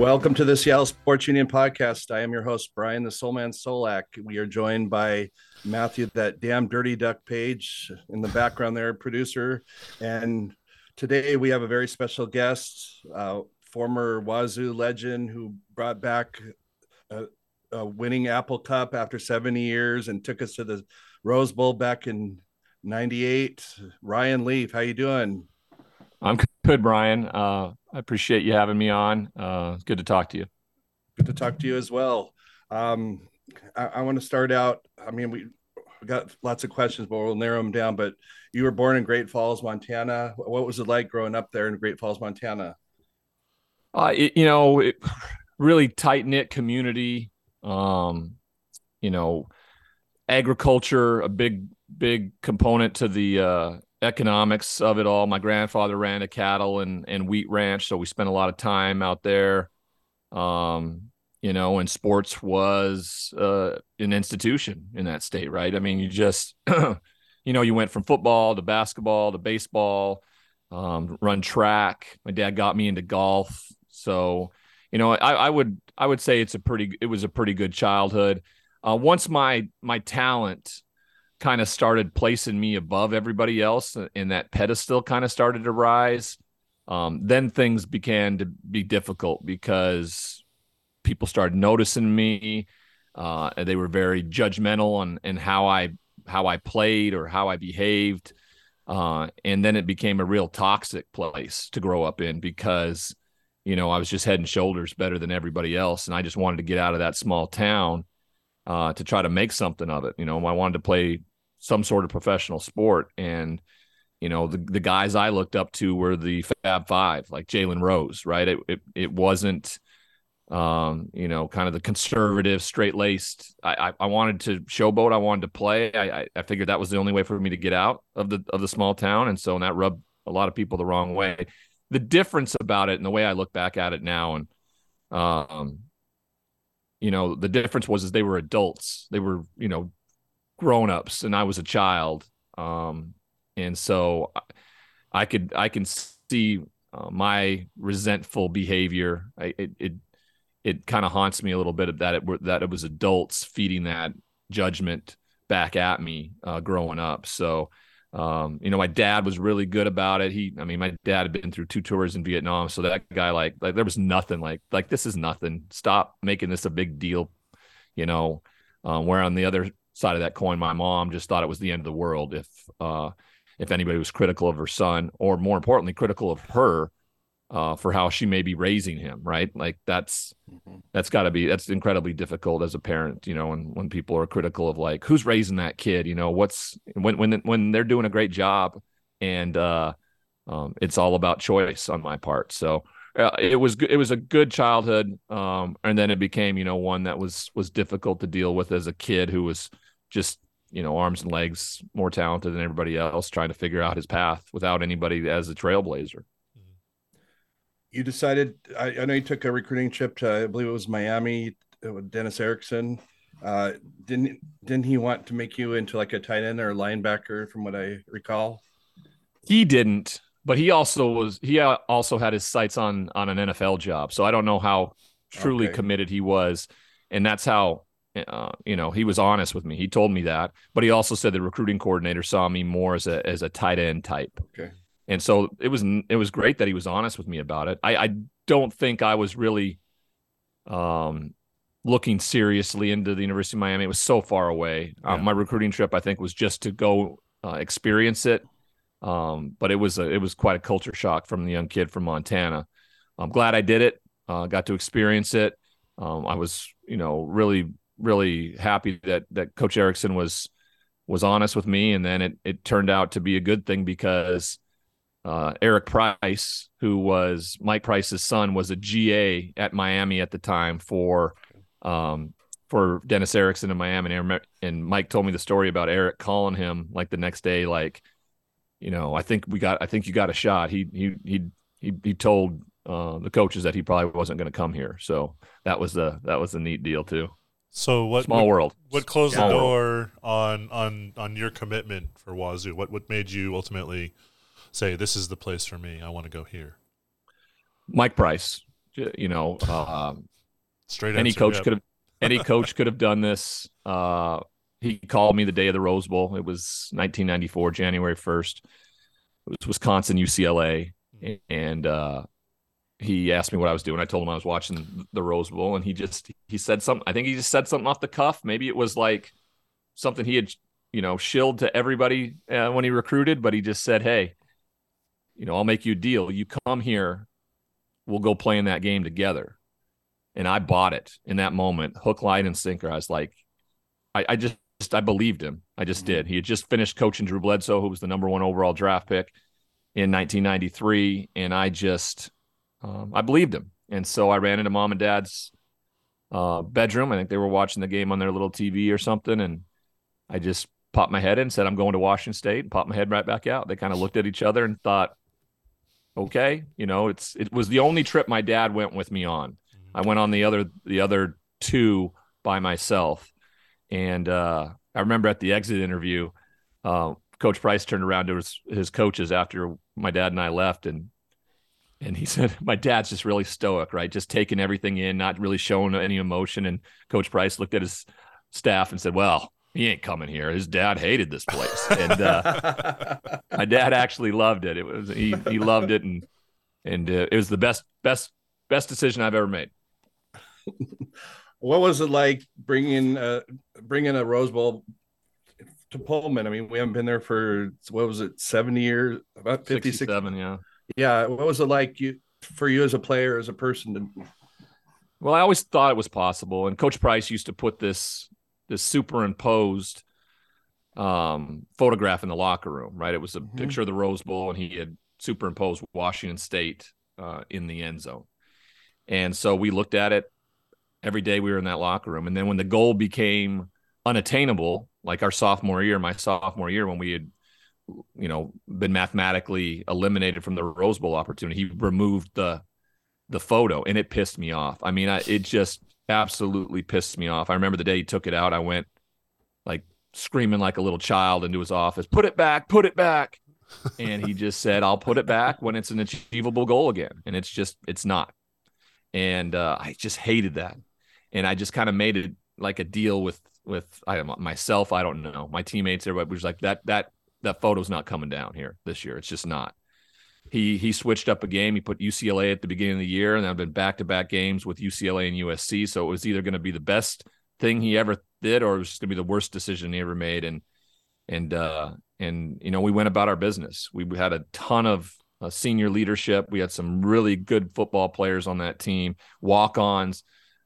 Welcome to the Seattle Sports Union podcast. I am your host, Brian the Soulman Solack. We are joined by Matthew, that damn dirty duck Paige in the background there, producer. And today we have a very special guest, uh, former Wazoo legend who brought back a, a winning Apple Cup after 70 years and took us to the Rose Bowl back in 98. Ryan Leaf, how you doing? I'm good, Brian. Uh, I appreciate you having me on. Uh, good to talk to you. Good to talk to you as well. Um, I, I want to start out. I mean, we, we got lots of questions, but we'll narrow them down. But you were born in Great Falls, Montana. What was it like growing up there in Great Falls, Montana? Uh, it, you know, it, really tight knit community. Um, you know, agriculture, a big, big component to the uh, economics of it all. My grandfather ran a cattle and, and wheat ranch, so we spent a lot of time out there. Um, you know, and sports was uh, an institution in that state, right? I mean, you just, you know, you went from football to basketball to baseball, um, run track. My dad got me into golf, so you know, I, I would I would say it's a pretty it was a pretty good childhood. Uh, once my my talent kind of started placing me above everybody else and that pedestal kind of started to rise. Um, then things began to be difficult because people started noticing me uh, they were very judgmental on and how i how i played or how i behaved. Uh, and then it became a real toxic place to grow up in because you know i was just head and shoulders better than everybody else and i just wanted to get out of that small town uh, to try to make something of it you know i wanted to play some sort of professional sport. And, you know, the, the guys I looked up to were the Fab Five, like Jalen Rose, right? It, it, it wasn't, um, you know, kind of the conservative, straight laced. I, I, I wanted to showboat. I wanted to play. I, I figured that was the only way for me to get out of the of the small town, and so that rubbed a lot of people the wrong way. The difference about it, and the way I look back at it now, and um, you know, the difference was is they were adults. They were, you know, grown-ups and I was a child. Um, and so I could I can see uh, my resentful behavior. I, it it, it kind of haunts me a little bit that it that it was adults feeding that judgment back at me uh, growing up. So um, you know, my dad was really good about it. He, I mean, my dad had been through two tours in Vietnam, so that guy, like, like there was nothing like, like this is nothing. Stop making this a big deal, you know. Um, where on the other side of that coin, my mom just thought it was the end of the world if uh, if anybody was critical of her son, or more importantly, critical of her uh, for how she may be raising him. Right, like that's mm-hmm. that's got to be that's incredibly difficult as a parent. You know, and when people are critical of like who's raising that kid, you know, what's when when when they're doing a great job, and uh, um, it's all about choice on my part. So. Uh, it was it was a good childhood, um, and then it became you know one that was was difficult to deal with as a kid who was just you know arms and legs more talented than everybody else trying to figure out his path without anybody as a trailblazer. Mm-hmm. You decided I, I know you took a recruiting trip to i believe it was miami uh, with dennis erickson. Uh, didn't didn't he want to make you into like a tight end or a linebacker from what i recall? He didn't but he also was he uh, also had his sights on on an nfl job. So i don't know how truly okay. committed he was. And that's how uh, you know, he was honest with me. He told me that, but he also said the recruiting coordinator saw me more as a as a tight end type. Okay. And so it was it was great that he was honest with me about it. I, I don't think I was really um looking seriously into the University of Miami. It was so far away. Uh, yeah. Um, my recruiting trip, I think, was just to go uh, experience it. Um, but it was a, it was quite a culture shock from the young kid from Montana. I'm glad I did it. Uh, got to experience it. Um, I was, you know, really really happy that that Coach Erickson was was honest with me, and then it it turned out to be a good thing because uh, Eric Price, who was Mike Price's son, was a GA at Miami at the time for um, for Dennis Erickson in Miami. And, and Mike told me the story about Eric calling him like the next day, like, you know, I think we got, I think you got a shot. He he he he he told uh, the coaches that he probably wasn't going to come here. So that was the that was a neat deal too. So what? Small what, world. What closed Small the door world. on on on your commitment for Wazoo? What what made you ultimately say this is the place for me? I want to go here. Mike Price, you know, uh, Straight any answer, coach yeah. could have any coach could have done this. Uh, he called me the day of the Rose Bowl. It was 1994, January 1st. It was Wisconsin UCLA, and uh, he asked me what I was doing. I told him I was watching the Rose Bowl, and he just he said something. I think he just said something off the cuff. Maybe it was like something he had you know shilled to everybody uh, when he recruited, but he just said, "Hey, you know, I'll make you a deal. You come here, we'll go play in that game together." And I bought it in that moment, hook, line, and sinker. I was like, I, I just I believed him. I just did. He had just finished coaching Drew Bledsoe, who was the number one overall draft pick in 1993, and I just um, I believed him. And so I ran into mom and dad's uh, bedroom. I think they were watching the game on their little TV or something, and I just popped my head in, said I'm going to Washington State, and popped my head right back out. They kind of looked at each other and thought, okay, you know, it's it was the only trip my dad went with me on. I went on the other the other two by myself, and uh, I remember at the exit interview, uh, Coach Price turned around to his, his coaches after my dad and I left, and and he said, "My dad's just really stoic, right? Just taking everything in, not really showing any emotion." And Coach Price looked at his staff and said, "Well." He ain't coming here. His dad hated this place, and uh, my dad actually loved it. It was he he loved it, and and uh, it was the best best best decision I've ever made. what was it like bringing uh bringing a Rose Bowl to Pullman? I mean, we haven't been there for what was it, seventy years, about 50, 60 yeah. Yeah, what was it like you for you as a player, as a person? To... Well, I always thought it was possible, and Coach Price used to put this this superimposed um, photograph in the locker room. Right, it was a Mhm. picture of the Rose Bowl, and he had superimposed Washington State uh, in the end zone. And so we looked at it every day we were in that locker room. And then when the goal became unattainable, like our sophomore year, my sophomore year, when we had, you know, been mathematically eliminated from the Rose Bowl opportunity, he removed the the photo, and it pissed me off. I mean, I, it just absolutely pissed me off. I remember the day he took it out, I went like screaming like a little child into his office, "Put it back! Put it back!" and he just said, "I'll put it back when it's an achievable goal again," and it's just it's not. And uh, I just hated that and I just kind of made it like a deal with with I myself. I don't know my teammates. Everybody was like that that that photo's not coming down here this year. It's just not. He he switched up a game. He put UCLA at the beginning of the year, and I've been back to back games with UCLA and USC. So it was either going to be the best thing he ever did, or it was going to be the worst decision he ever made. And and uh and you know we went about our business. We had a ton of uh, senior leadership. We had some really good football players on that team, walk ons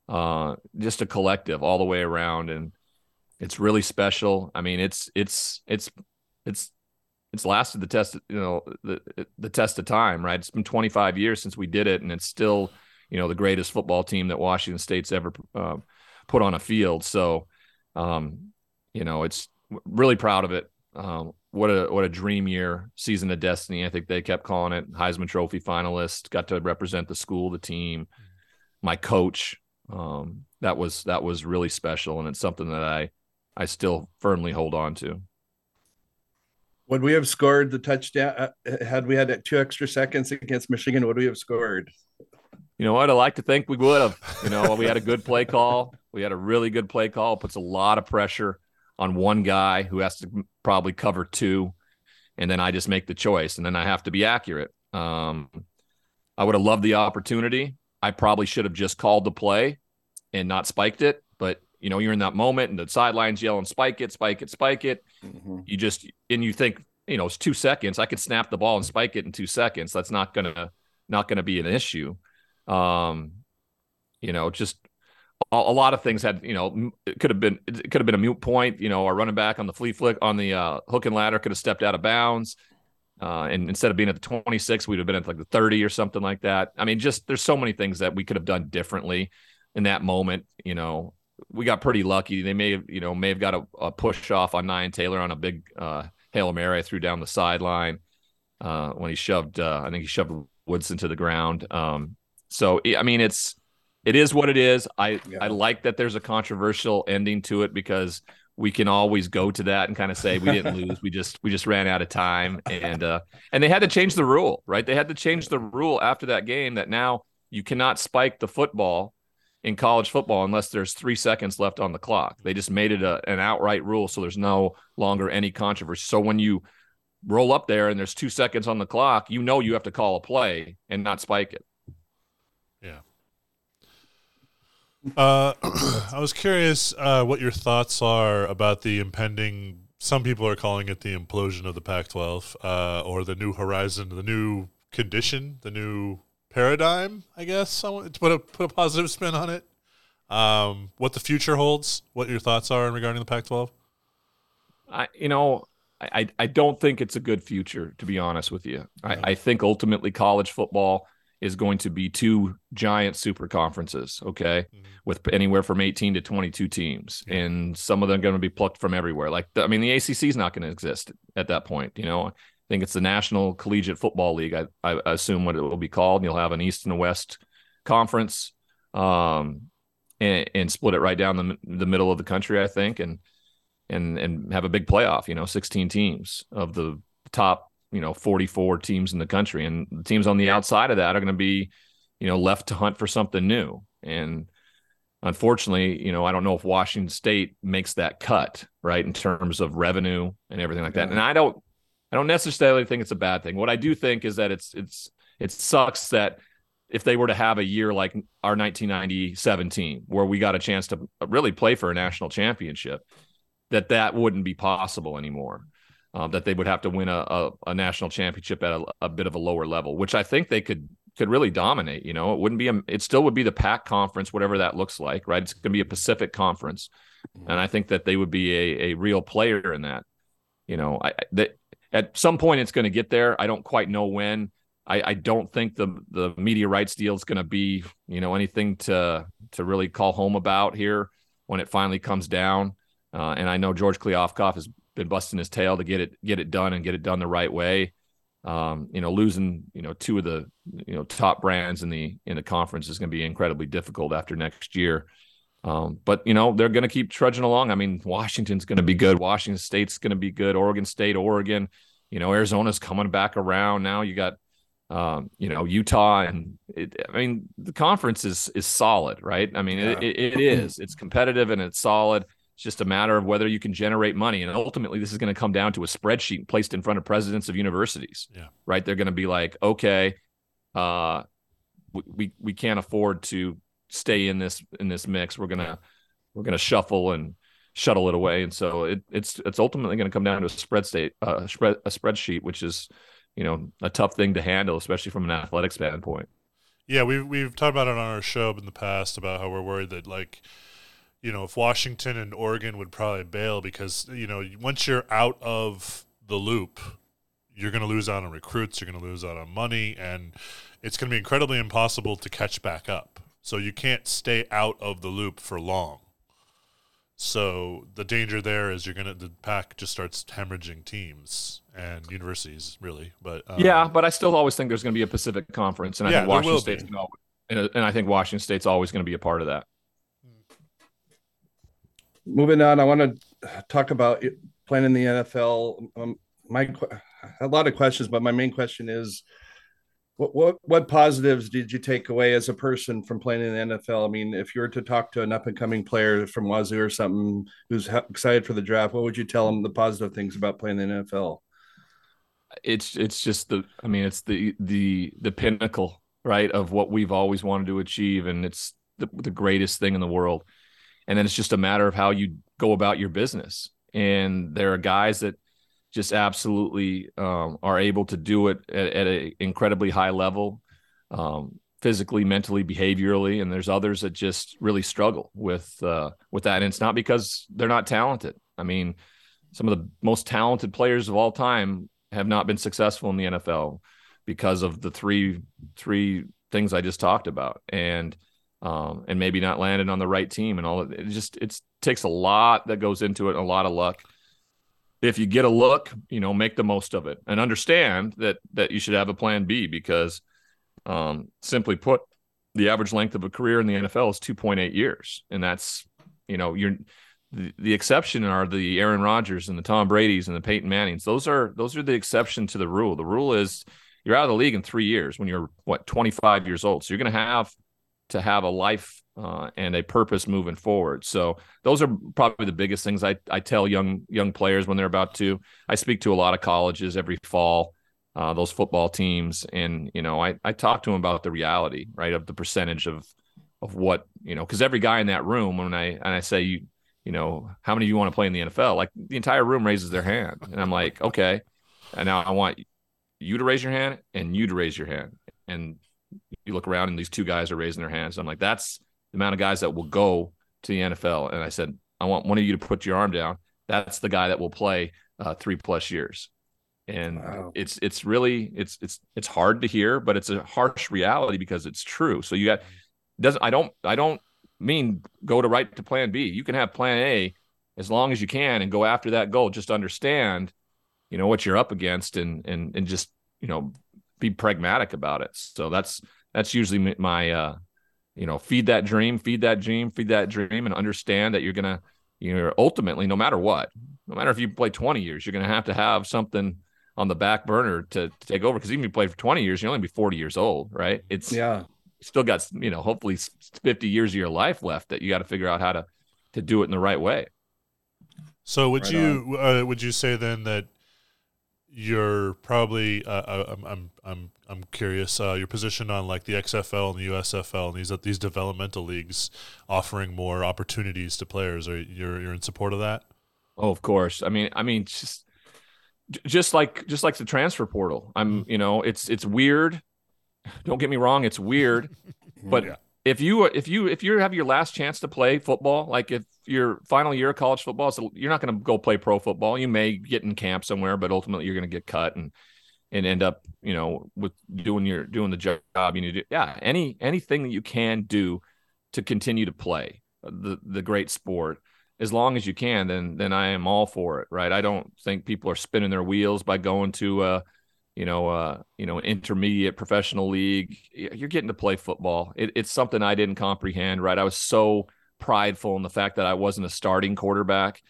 uh, just a collective all the way around, and it's really special. I mean, it's it's it's it's it's lasted the test, you know, the the test of time, right? It's been 25 years since we did it, and it's still, you know, the greatest football team that Washington State's ever uh, put on a field. So, um, you know, it's really proud of it. Um, what a what a dream year, season of destiny. I think they kept calling it Heisman Trophy finalist. Got to represent the school, the team, my coach, um, that was that was really special, and it's something that I I still firmly hold on to. Would we have scored the touchdown? Uh, had we had two extra seconds against Michigan, would we have scored? You know what? I like to think we would have. You know, we had a good play call. We had a really good play call. It puts a lot of pressure on one guy who has to probably cover two, and then I just make the choice, and then I have to be accurate. Um, I would have loved the opportunity. I probably should have just called the play and not spiked it. You know, you're in that moment and the sidelines yelling, spike it, spike it, spike it. Mm-hmm. You just and you think, you know, it's two seconds. I could snap the ball and spike it in two seconds. That's not gonna not gonna be an issue. Um, you know, just a, a lot of things had, you know, it could have been it could have been a mute point. You know, our running back on the flea flick on the uh, hook and ladder could have stepped out of bounds. Uh, and instead of being at the 26, we'd have been at like the 30 or something like that. I mean, just there's so many things that we could have done differently in that moment. You know, we got pretty lucky. They may have, you know, may have got a, a push off on Nian Taylor on a big uh, Hail Mary I threw down the sideline uh, when he shoved, uh, I think he shoved Woodson to the ground. Um, so, I mean, it's, it is what it is. I, yeah. I like that there's a controversial ending to it because we can always go to that and kind of say we didn't lose we just we just ran out of time and uh and they had to change the rule right they had to change the rule after that game that now You cannot spike the football in college football unless there's three seconds left on the clock. They just made it a, an outright rule, so there's no longer any controversy. So when you roll up there and there's two seconds on the clock, you know you have to call a play and not spike it. Yeah. Uh, I was curious uh, what your thoughts are about the impending. Some people are calling it the implosion of the Pac-12, uh, or the new horizon, the new condition, the new paradigm, I guess. I want to put a put a positive spin on it. Um, what the future holds, what your thoughts are regarding the Pac-12. I, you know, I, I don't think it's a good future, to be honest with you. I, I think ultimately college football is going to be two giant super conferences, okay, mm-hmm. with anywhere from 18 to 22 teams. Yeah. And some of them are going to be plucked from everywhere. Like, the, I mean, the ACC is not going to exist at that point. You know, think it's the National Collegiate Football League. I, I assume what it will be called. And you'll have an East and a West conference, um, and, and split it right down the the middle of the country. I think, and and and have a big playoff. You know, 16 teams of the top you know 44 teams in the country, and the teams on the outside of that are going to be you know left to hunt for something new. And unfortunately, you know, I don't know if Washington State makes that cut right in terms of revenue and everything like that. And I don't I don't necessarily think it's a bad thing. What I do think is that it's it's it sucks that if they were to have a year like our 1997 team where we got a chance to really play for a national championship that that wouldn't be possible anymore. Um, that they would have to win a, a, a national championship at a, a, bit of a lower level which i think they could could really dominate you know? It wouldn't be a, it still would be the pac conference whatever that looks like right? It's going to be a pacific conference. Mm-hmm. and i think that they would be a, a real player in that. You know i that at some point it's going to get there. I don't quite know when. I, I don't think the the media rights deal is going to be you know anything to to really call home about here when it finally comes down. Uh, and I know George Kliavkoff has been busting his tail to get it get it done and get it done the right way. Um, you know, losing you know two of the you know top brands in the in the conference is going to be incredibly difficult after next year. Um, but you know they're going to keep trudging along. I mean, Washington's going to be good. Washington State's going to be good. Oregon State, Oregon. You know, Arizona's coming back around now. You got, um, you know, Utah, and it, I mean, the conference is is solid, right? I mean, yeah. it, it, it is. It's competitive and it's solid. It's just a matter of whether you can generate money, and ultimately, this is going to come down to a spreadsheet placed in front of presidents of universities. Yeah. Right? They're going to be like, okay, uh, we we can't afford to stay in this in this mix. We're gonna we're gonna shuffle and shuttle it away, and so it, it's it's ultimately going to come down to a spread state uh, spread a spreadsheet, which is you know a tough thing to handle, especially from an athletic standpoint. Yeah, we've we've talked about it on our show in the past about how we're worried that like you know if Washington and Oregon would probably bail because you know once you're out of the loop, you're going to lose out on recruits, you're going to lose out on money, and it's going to be incredibly impossible to catch back up. So you can't stay out of the loop for long. So the danger there is you're gonna the pack just starts hemorrhaging teams and universities really. But um, yeah, but I still always think there's going to be a Pacific Conference, and I yeah, think Washington State's gonna, and, and I think Washington State's always going to be a part of that. Moving on, I want to talk about playing in the NFL. Um, my a lot of questions, but my main question is what, what what positives did you take away as a person from playing in the NFL? I mean, if you were to talk to an up and coming player from Wazoo or something who's excited for the draft, what would you tell them the positive things about playing in the NFL? It's it's just the I mean it's the the the pinnacle right of what we've always wanted to achieve, and it's the, the greatest thing in the world. And then it's just a matter of how you go about your business. And there are guys that just absolutely um, are able to do it at, at an incredibly high level, um, physically, mentally, behaviorally, and there's others that just really struggle with uh, with that. And it's not because they're not talented. I mean, some of the most talented players of all time have not been successful in the NFL because of the three three things I just talked about, and um, and maybe not landing on the right team and all. It just it takes a lot that goes into it, a lot of luck if you get a look, you know, make the most of it and understand that that you should have a plan B because um, simply put, the average length of a career in the NFL is 2.8 years. And that's, you know, you're the, the exception are the Aaron Rodgers and the Tom Brady's and the Peyton Mannings. Those are those are the exception to the rule. The rule is you're out of the league in three years when you're what 25 years old. So you're going to have to have a life uh, and a purpose moving forward. So those are probably the biggest things I, I tell young young players when they're about to. I speak to a lot of colleges every fall, uh, those football teams, and you know I I talk to them about the reality right of the percentage of of what you know because every guy in that room when I and I say you you know how many of you want to play in the NFL like the entire room raises their hand and I'm like okay and now I want you to raise your hand and you to raise your hand and you look around and these two guys are raising their hands. I'm like, that's the amount of guys that will go to the NFL. And I said, I want one of you to put your arm down. That's the guy that will play uh, three plus years. And wow. it's it's really it's it's it's hard to hear, but it's a harsh reality because it's true. So you got doesn't I don't I don't mean go to right to plan B. You can have plan A as long as you can and go after that goal. Just understand, you know, what you're up against and and and just, you know, be pragmatic about it. So that's that's usually my uh you know feed that dream feed that dream feed that dream and understand that you're gonna you're ultimately no matter what no matter if you play 20 years you're gonna have to have something on the back burner to, to take over. Because even if you play for 20 years you only be 40 years old right? It's yeah. still got you know hopefully 50 years of your life left that you got to figure out how to to do it in the right way. So would right you uh, would you say then that you're probably uh, uh, I'm I'm I'm I'm curious uh, your position on like the XFL and the USFL and these these developmental leagues offering more opportunities to players. Are you're you're in support of that? Oh, of course. I mean, I mean, just just like just like the transfer portal. I'm mm-hmm. you know it's it's weird. Don't get me wrong, it's weird, but yeah if you if you if you have your last chance to play football, like if your final year of college football, so you're not going to go play pro football. You may get in camp somewhere, but ultimately you're going to get cut and and end up, you know, with doing your doing the job you need to. Do. Yeah, any anything that you can do to continue to play the the great sport as long as you can, then then I am all for it. Right? I don't think people are spinning their wheels by going to uh you know, uh, you know, intermediate professional league. You're getting to play football. It, it's something I didn't comprehend. Right, I was so prideful in the fact that I wasn't a starting quarterback.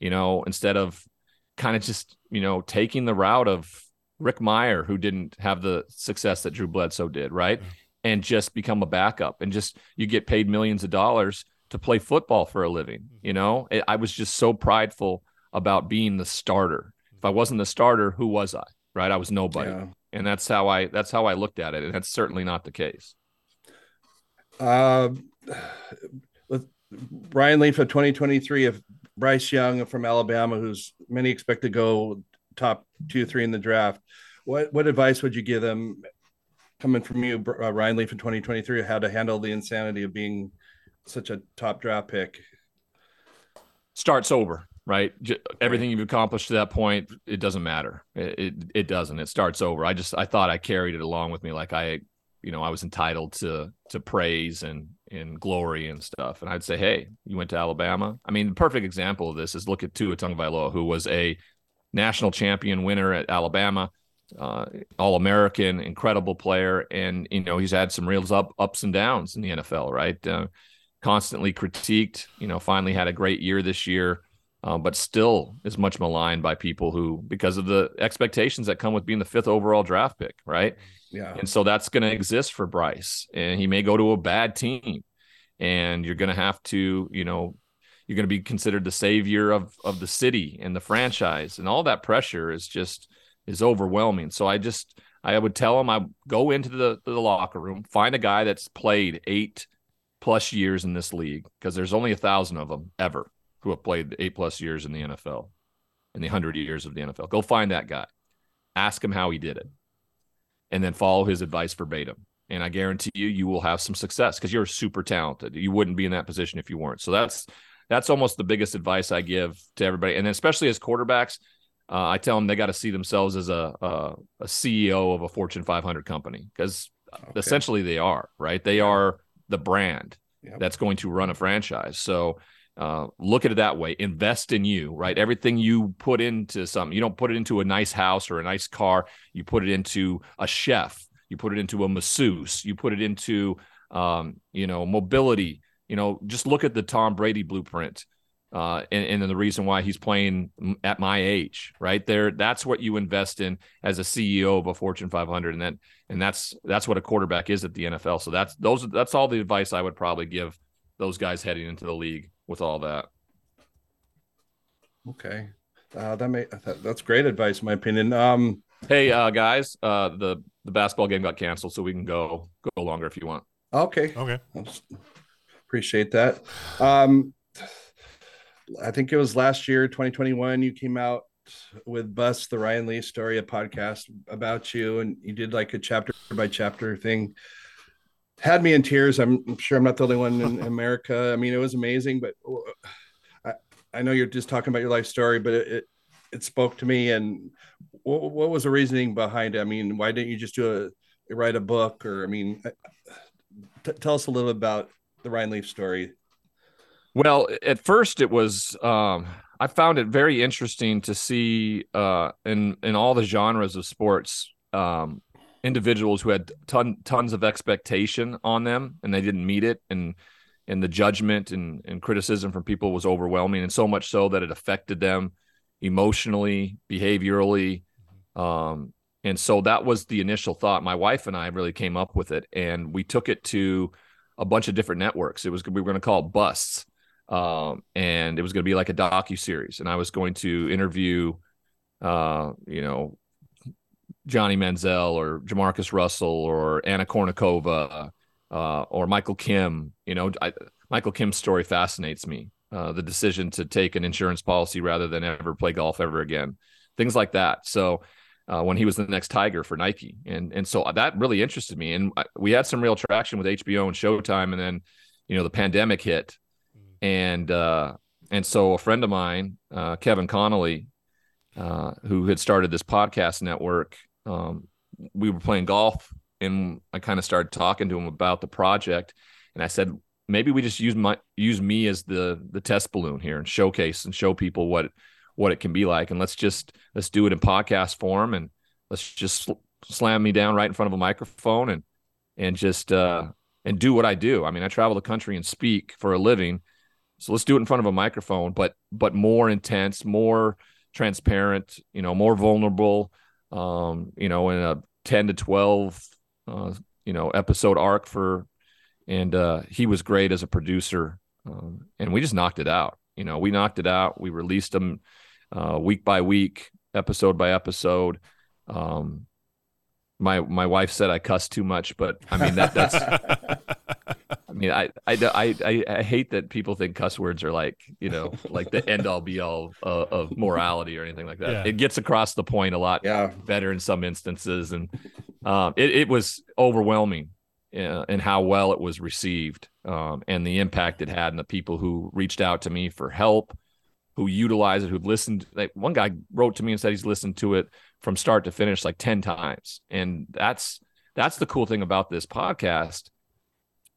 You know, instead of kind of just you know taking the route of Rick Mirer, who didn't have the success that Drew Bledsoe did, right, mm-hmm. and just become a backup and just you get paid millions of dollars to play football for a living. Mm-hmm. You know, I was just so prideful about being the starter. If I wasn't the starter, who was I? Right? I was nobody. Yeah. And that's how I that's how I looked at it. And that's certainly not the case. Uh, with Ryan Leaf of 2023, if Bryce Young from Alabama, who's many expect to go top two, three in the draft, what what advice would you give them coming from you, uh, Ryan Leaf in 2023, how to handle the insanity of being such a top draft pick? Start sober right? everything you've accomplished to that point, it doesn't matter. It, it, it doesn't. It starts over. I just I thought I carried it along with me, like I, you know, I was entitled to to praise and and glory and stuff. And I'd say, hey, you went to Alabama. I mean, the perfect example of this is look at Tua Tagovailoa, who was a national champion winner at Alabama. Uh, all American, incredible player, and you know he's had some real up ups and downs in the NFL. Right, uh, constantly critiqued. You know, finally had a great year this year uh, but still is much maligned by people who, because of the expectations that come with being the fifth overall draft pick, right? Yeah. And so that's going to exist for Bryce, and he may go to a bad team, and you're going to have to, you know, you're going to be considered the savior of of the city and the franchise, and all that pressure is just is overwhelming. So I just I would tell him I go into the the locker room, find a guy that's played eight plus years in this league because there's only a thousand of them ever who have played eight plus years in the NFL, in the hundred years of the NFL. Go find that guy, ask him how he did it, and then follow his advice verbatim. And I guarantee you, you will have some success because you're super talented. You wouldn't be in that position if you weren't. So that's that's almost the biggest advice I give to everybody, and especially as quarterbacks. Uh, I tell them they got to see themselves as a, a, a CEO of a Fortune 500 company because okay. essentially they are right. They are the brand yep. that's going to run a franchise. So uh, look at it that way. Invest in you right? Everything you put into something you don't put it into a nice house or a nice car. You put it into a chef. You put it into a masseuse. You put it into um, you know mobility. You know just look at the tom brady blueprint uh, and, and then the reason why he's playing at my age, right? There, that's what you invest in as a CEO of a Fortune 500, and then and that's that's what a quarterback is at the NFL. So that's those that's all the advice I would probably give those guys heading into the league with all that. Okay, uh, that may that, that's great advice, in my opinion. Um, hey uh, guys, uh, the the basketball game got canceled, so we can go go longer if you want. Okay, okay, appreciate that. Um, I think it was last year, 2021, you came out with Bust, the Ryan Leaf story, a podcast about you, and you did like a chapter by chapter thing. Had me in tears. I'm sure I'm not the only one in America. I mean, it was amazing, but I, I know you're just talking about your life story, but it, it, it spoke to me. And what, what, was the reasoning behind it? I mean, why didn't you just do a write a book? Or I mean, t- tell us a little about the Ryan Leaf story. Well, at first it was um, I found it very interesting to see uh, in in all the genres of sports um, individuals who had ton, tons of expectation on them and they didn't meet it. And and the judgment and, and criticism from people was overwhelming and so much so that it affected them emotionally behaviorally. Um, and so that was the initial thought. My wife and i really came up with it and we took it to a bunch of different networks. It was we were going to call it busts um, and it was going to be like a docu series, and I was going to interview, uh, you know, Johnny Manziel or Jamarcus Russell or Anna Kournikova uh, or Michael Kim. You know, I, Michael Kim's story fascinates me. Uh, the decision to take an insurance policy rather than ever play golf ever again, things like that. So. Uh, when he was the next Tiger for Nike, and and so that really interested me, and we had some real traction with HBO and Showtime, and then, you know, the pandemic hit, and uh, and so a friend of mine, uh, Kevin Connolly, uh, who had started this podcast network, um, we were playing golf, and I kind of started talking to him about the project, and I said maybe we just use my use me as the the test balloon here and showcase and show people what what it can be like, and let's just let's do it in podcast form, and let's just sl- slam me down right in front of a microphone and and just uh, and do what I do. I mean, I travel the country and speak for a living so let's do it in front of a microphone, but but more intense, more transparent, you know, more vulnerable. Um, you know, in a ten to twelve, uh, you know, episode arc for, and uh, he was great as a producer, um, and we just knocked it out. You know, we knocked it out. We released them uh, week by week, episode by episode. Um, my my wife said I cuss too much, but I mean that that's mean, I, I, I, I hate that people think cuss words are like, you know, like the end all be all uh, of morality or anything like that. Yeah. It gets across the point a lot yeah. better in some instances. And um, it, it was overwhelming uh, in how well it was received um, and the impact it had and the people who reached out to me for help, who utilized it, who've listened. Like one guy wrote to me and said he's listened to it from start to finish like 10 times. And that's, that's the cool thing about this podcast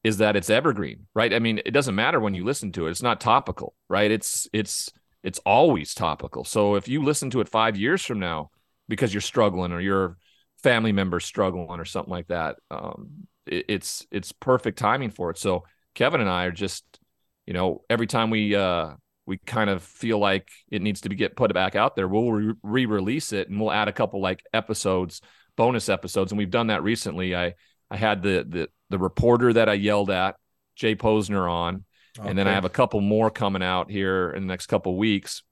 is that it's evergreen, right? I mean, it doesn't matter when you listen to it. It's not topical, right? It's it's it's always topical. So if you listen to it 5 years from now because you're struggling or your family member struggling or something like that, um, it, it's it's perfect timing for it. So Kevin and I are just, you know, every time we uh we kind of feel like it needs to be get put back out there, we'll re- re-release it and we'll add a couple like episodes, bonus episodes, and we've done that recently. I I had the the the reporter that I yelled at, Jay Posner, on, okay. and then I have a couple more coming out here in the next couple weeks,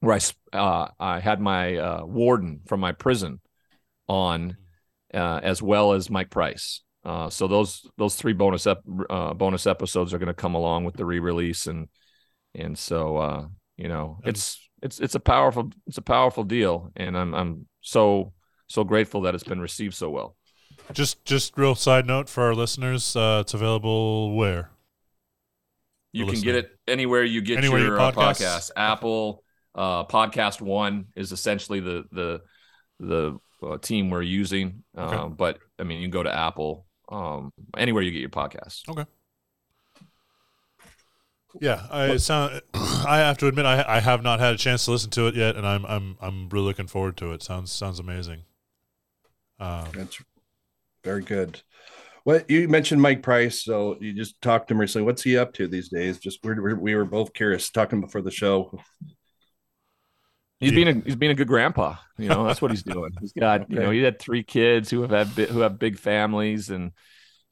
where I uh, I had my uh, warden from my prison on, uh, as well as Mike Price. Uh, so those those three bonus ep- uh, bonus episodes are going to come along with the re-release, and and so uh, you know it's it's it's a powerful it's a powerful deal, and I'm I'm so so grateful that it's been received so well. Just just real side note for our listeners, uh, it's available where? You can get it anywhere you get anywhere your, your uh, podcast. Apple uh, Podcast One is essentially the the the uh, team we're using. Okay. Um, but I mean, you can go to Apple, um, anywhere you get your podcast. Okay. Yeah, I sound. I have to admit, I I have not had a chance to listen to it yet, and I'm I'm I'm really looking forward to it. Sounds sounds amazing. Um, That's very good. What you mentioned Mike Price, so you just talked to him recently. What's he up to these days? Just we're, we were both curious talking before the show. He's being a he's being a good grandpa. You know, that's what he's doing. He's got okay. you know he had three kids who have had who have big families, and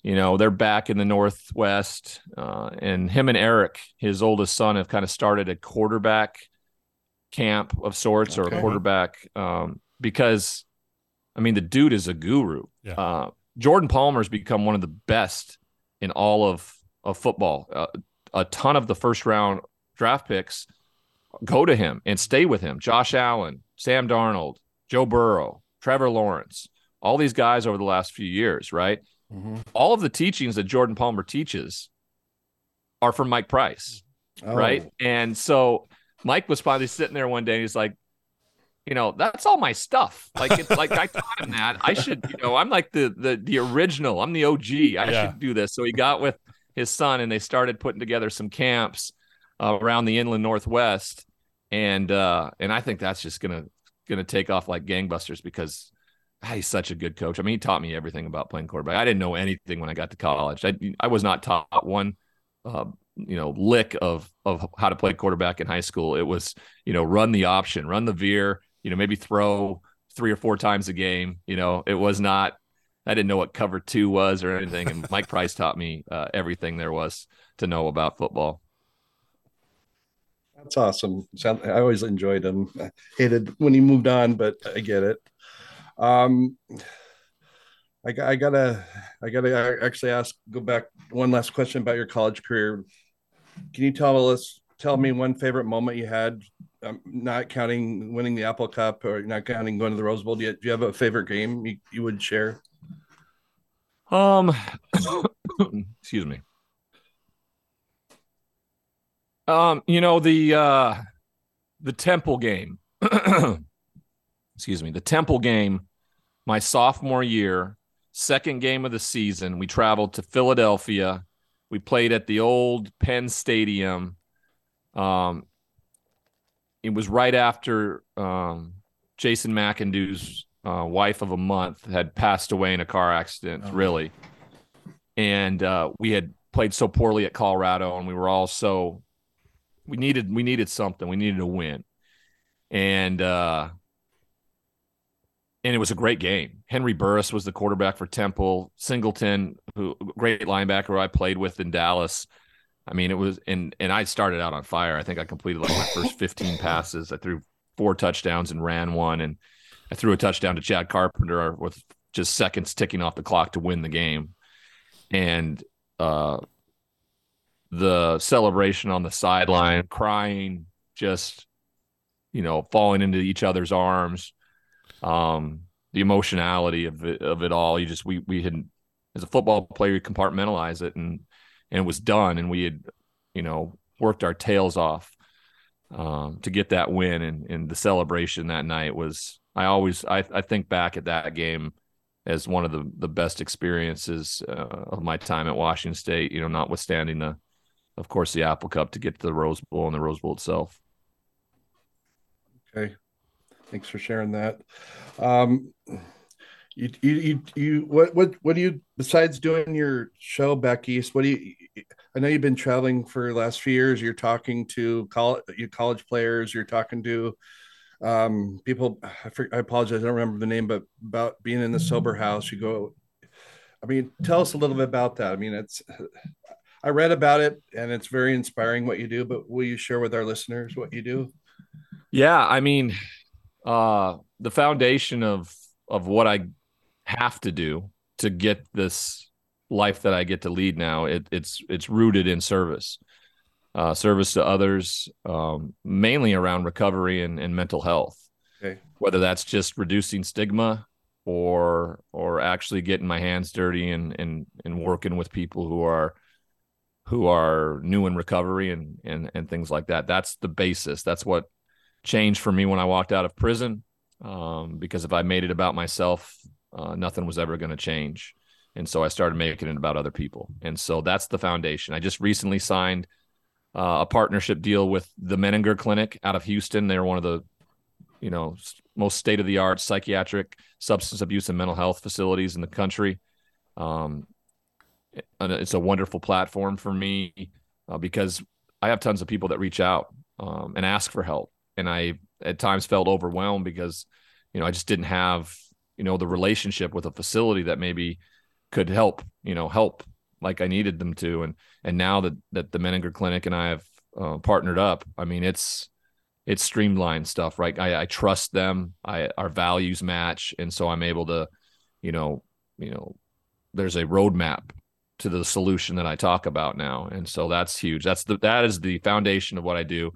you know they're back in the Northwest. Uh, and him and Eric, his oldest son, have kind of started a quarterback camp of sorts okay. or a quarterback um, because, I mean, the dude is a guru. Yeah. Uh, Jordan Palmer's become one of the best in all of of football. Uh, a ton of the first round draft picks go to him and stay with him. Josh Allen, Sam Darnold, Joe Burrow, Trevor Lawrence, all these guys over the last few years, right? Mm-hmm. All of the teachings that Jordan Palmer teaches are from Mike Price, oh. right? And so Mike was finally sitting there one day and he's like, you know, that's all my stuff. Like it's like I taught him that. I should, you know, I'm like the the the original. I'm the OG. I yeah. should do this. So he got with his son and they started putting together some camps uh, around the inland northwest. And uh and I think that's just gonna gonna take off like gangbusters because he's such a good coach. I mean, he taught me everything about playing quarterback. I didn't know anything when I got to college. I I was not taught one uh, you know lick of of how to play quarterback in high school. It was you know run the option, run the veer, you know maybe throw three or four times a game. You know it was not. I didn't know what cover two was or anything, and Mike Price taught me uh, everything there was to know about football. That's awesome. I always enjoyed him. I hated when he moved on, but I get it. Um, I, I gotta, I gotta actually ask, go back one last question about your college career. Can you tell us, tell me one favorite moment you had, um, not counting winning the Apple Cup or not counting going to the Rose Bowl? You, do you have a favorite game you, you would share? Um, excuse me. Um, you know the uh, the Temple game. excuse me, the Temple game. My sophomore year, second game of the season, we traveled to Philadelphia we played at the old Penn Stadium. Um, it was right after um, Jason McEndoo's uh, wife of a month had passed away in a car accident, oh. really. And uh, we had played so poorly at Colorado, and we were all so we needed we needed something. We needed a win, and uh, and it was a great game. Henry Burris was the quarterback for Temple. Singleton, who great linebacker who I played with in Dallas. I mean, it was and and I started out on fire. I think I completed like my first 15 passes. I threw four touchdowns and ran one, and I threw a touchdown to Chad Carpenter with just seconds ticking off the clock to win the game. And uh, the celebration on the sideline, crying, just you know, falling into each other's arms um, the emotionality of it, of it all. You just we we had as a football player you compartmentalize it and and it was done, and we had you know worked our tails off um, to get that win, and and the celebration that night was. I always I, I think back at that game as one of the the best experiences uh, of my time at Washington State. You know, notwithstanding the, of course, the Apple Cup to get to the Rose Bowl and the Rose Bowl itself. Okay, Thanks for sharing that. Um, you, you, you, you, what, what, what do you, besides doing your show back East, what do you, I know you've been traveling for the last few years. You're talking to college, you college players, you're talking to um, people. I, forget, I apologize. I don't remember the name, but about being in the sober house, you go, I mean, tell us a little bit about that. I mean, it's, I read about it and it's very inspiring what you do, but will you share with our listeners what you do? Yeah. I mean, uh, the foundation of of what I have to do to get this life that I get to lead now. It, it's it's rooted in service, uh, service to others, um, mainly around recovery and, and mental health. Okay. Whether that's just reducing stigma or or actually getting my hands dirty and and and working with people who are who are new in recovery and and and things like that. That's the basis. That's what changed for me when I walked out of prison. Um, because if I made it about myself, uh, nothing was ever going to change. And so I started making it about other people. And so that's the foundation. I just recently signed uh, a partnership deal with the Menninger Clinic out of Houston. They're one of the, you know, most state of the art psychiatric substance abuse and mental health facilities in the country. Um, it's a wonderful platform for me uh, because I have tons of people that reach out um, and ask for help, and I at times felt overwhelmed because you know I just didn't have you know the relationship with a facility that maybe could help you know help like I needed them to, and and now that that the Menninger Clinic and I have uh, partnered up, I mean it's it's streamlined stuff, right? I, I trust them, I our values match, and so I'm able to, you know, you know, there's a roadmap to the solution that I talk about now, and so that's huge. That's the that is the foundation of what I do,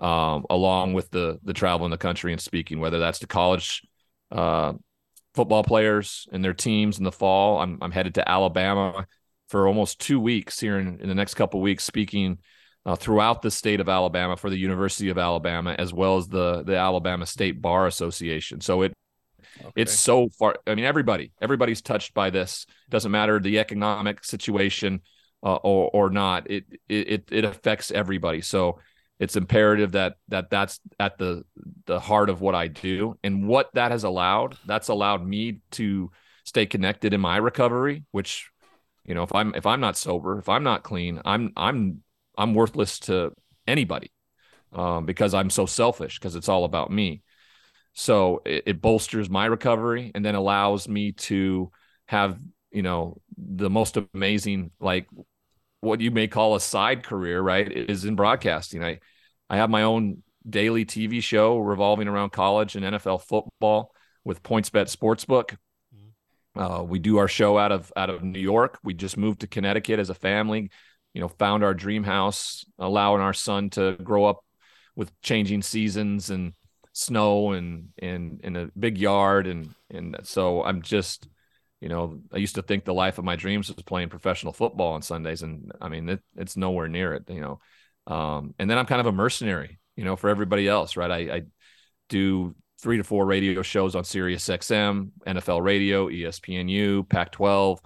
um, along with the the travel in the country and speaking, whether that's to college uh, football players and their teams in the fall. I'm I'm headed to Alabama for almost two weeks here in, in the next couple weeks, speaking uh, throughout the state of Alabama for the University of Alabama, as well as the the Alabama State Bar Association. So it Okay. It's so far. I mean, everybody, everybody's touched by this. Doesn't matter the economic situation uh, or or not. It it it affects everybody. So it's imperative that that that's at the the heart of what I do and what that has allowed. That's allowed me to stay connected in my recovery. Which, you know, if I'm if I'm not sober, if I'm not clean, I'm I'm I'm worthless to anybody um, because I'm so selfish because it's all about me. So it, it bolsters my recovery and then allows me to have, you know, the most amazing, like what you may call a side career, right? Is in broadcasting. I, I have my own daily TV show revolving around college and NFL football with PointsBet Sportsbook. Mm-hmm. Uh, we do our show out of out of New York. We just moved to Connecticut as a family. You know, found our dream house, allowing our son to grow up with changing seasons and snow and and in a big yard and and so I'm just you know I used to think the life of my dreams was playing professional football on Sundays and I mean it, it's nowhere near it you know. Um, and then I'm kind of a mercenary you know for everybody else right? I, I do three to four radio shows on Sirius XM NFL radio ESPNU Pac-12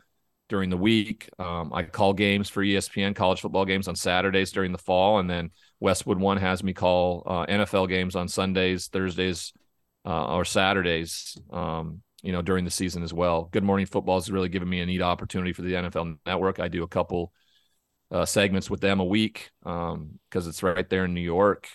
during the week. Um, I call games for ESPN college football games on Saturdays during the fall and then Westwood One has me call uh, NFL games on Sundays, Thursdays, uh, or Saturdays. Um, you know, during the season as well. Good Morning Football has really given me a neat opportunity for the NFL Network. I do a couple uh, segments with them a week because um, it's right there in New York,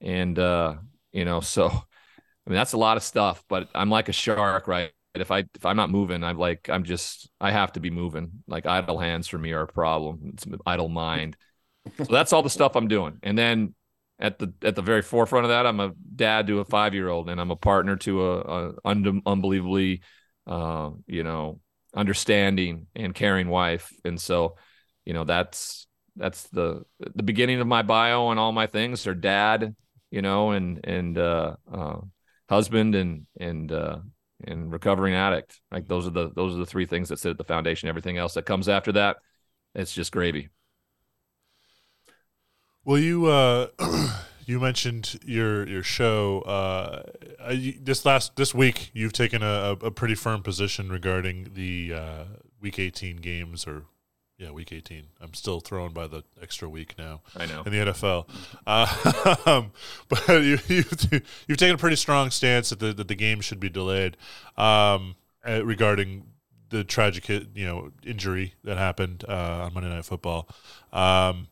and uh, you know, so I mean that's a lot of stuff. But I'm like a shark, right? If I if I'm not moving, I'm like I'm just I have to be moving. Like idle hands for me are a problem. It's idle mind so that's all the stuff I'm doing. And then at the at the very forefront of that, I'm a dad to a five year old, and I'm a partner to a, a un- unbelievably, uh, you know, understanding and caring wife. And so, you know, that's that's the the beginning of my bio and all my things are dad, you know, and and uh, uh, husband and and uh, and recovering addict. Like those are the those are the three things that sit at the foundation. Everything else that comes after that, it's just gravy. Well, you uh, you mentioned your your show. Uh, this last this week, you've taken a, a pretty firm position regarding the uh, Week 18 games, or yeah, Week 18. I'm still thrown by the extra week now. I know in the NFL, uh, but you, you've, you've taken a pretty strong stance that the that the game should be delayed um, uh, regarding the tragic you know injury that happened uh, on Monday Night Football. Um,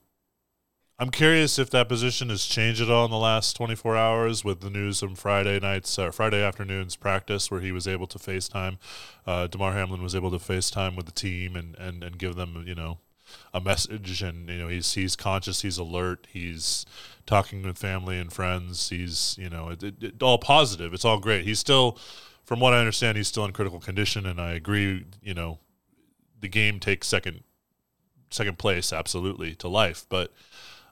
I'm curious if that position has changed at all in the last 24 hours with the news from Friday nights uh, Friday afternoon's practice where he was able to FaceTime. Uh, Damar Hamlin was able to FaceTime with the team and, and, and give them, you know, a message. And, you know, he's, he's conscious, he's alert, he's talking with family and friends. He's, you know, it, it, it, all positive. It's all great. He's still, from what I understand, he's still in critical condition. And I agree, you know, the game takes second second place absolutely to life but